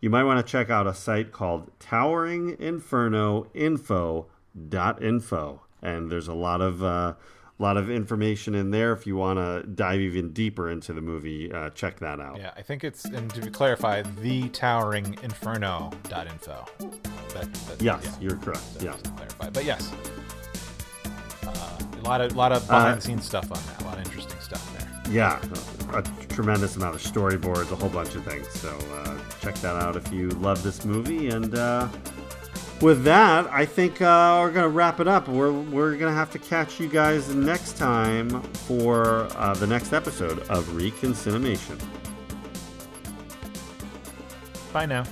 you might want to check out a site called toweringinfernoinfo.info. And there's a lot of uh, a lot of information in there. If you want to dive even deeper into the movie, uh, check that out. Yeah, I think it's and to clarify, the towering inferno dot info. That, that, yes, yeah, you're correct. Yeah, clarify. But yes, uh, a lot of lot of behind the scenes stuff on that. A lot of interesting stuff there. Yeah, a, a tremendous amount of storyboards, a whole bunch of things. So uh, check that out if you love this movie and uh, with that, I think uh, we're gonna wrap it up. We're we're gonna have to catch you guys next time for uh, the next episode of Reconcinimation. Bye now.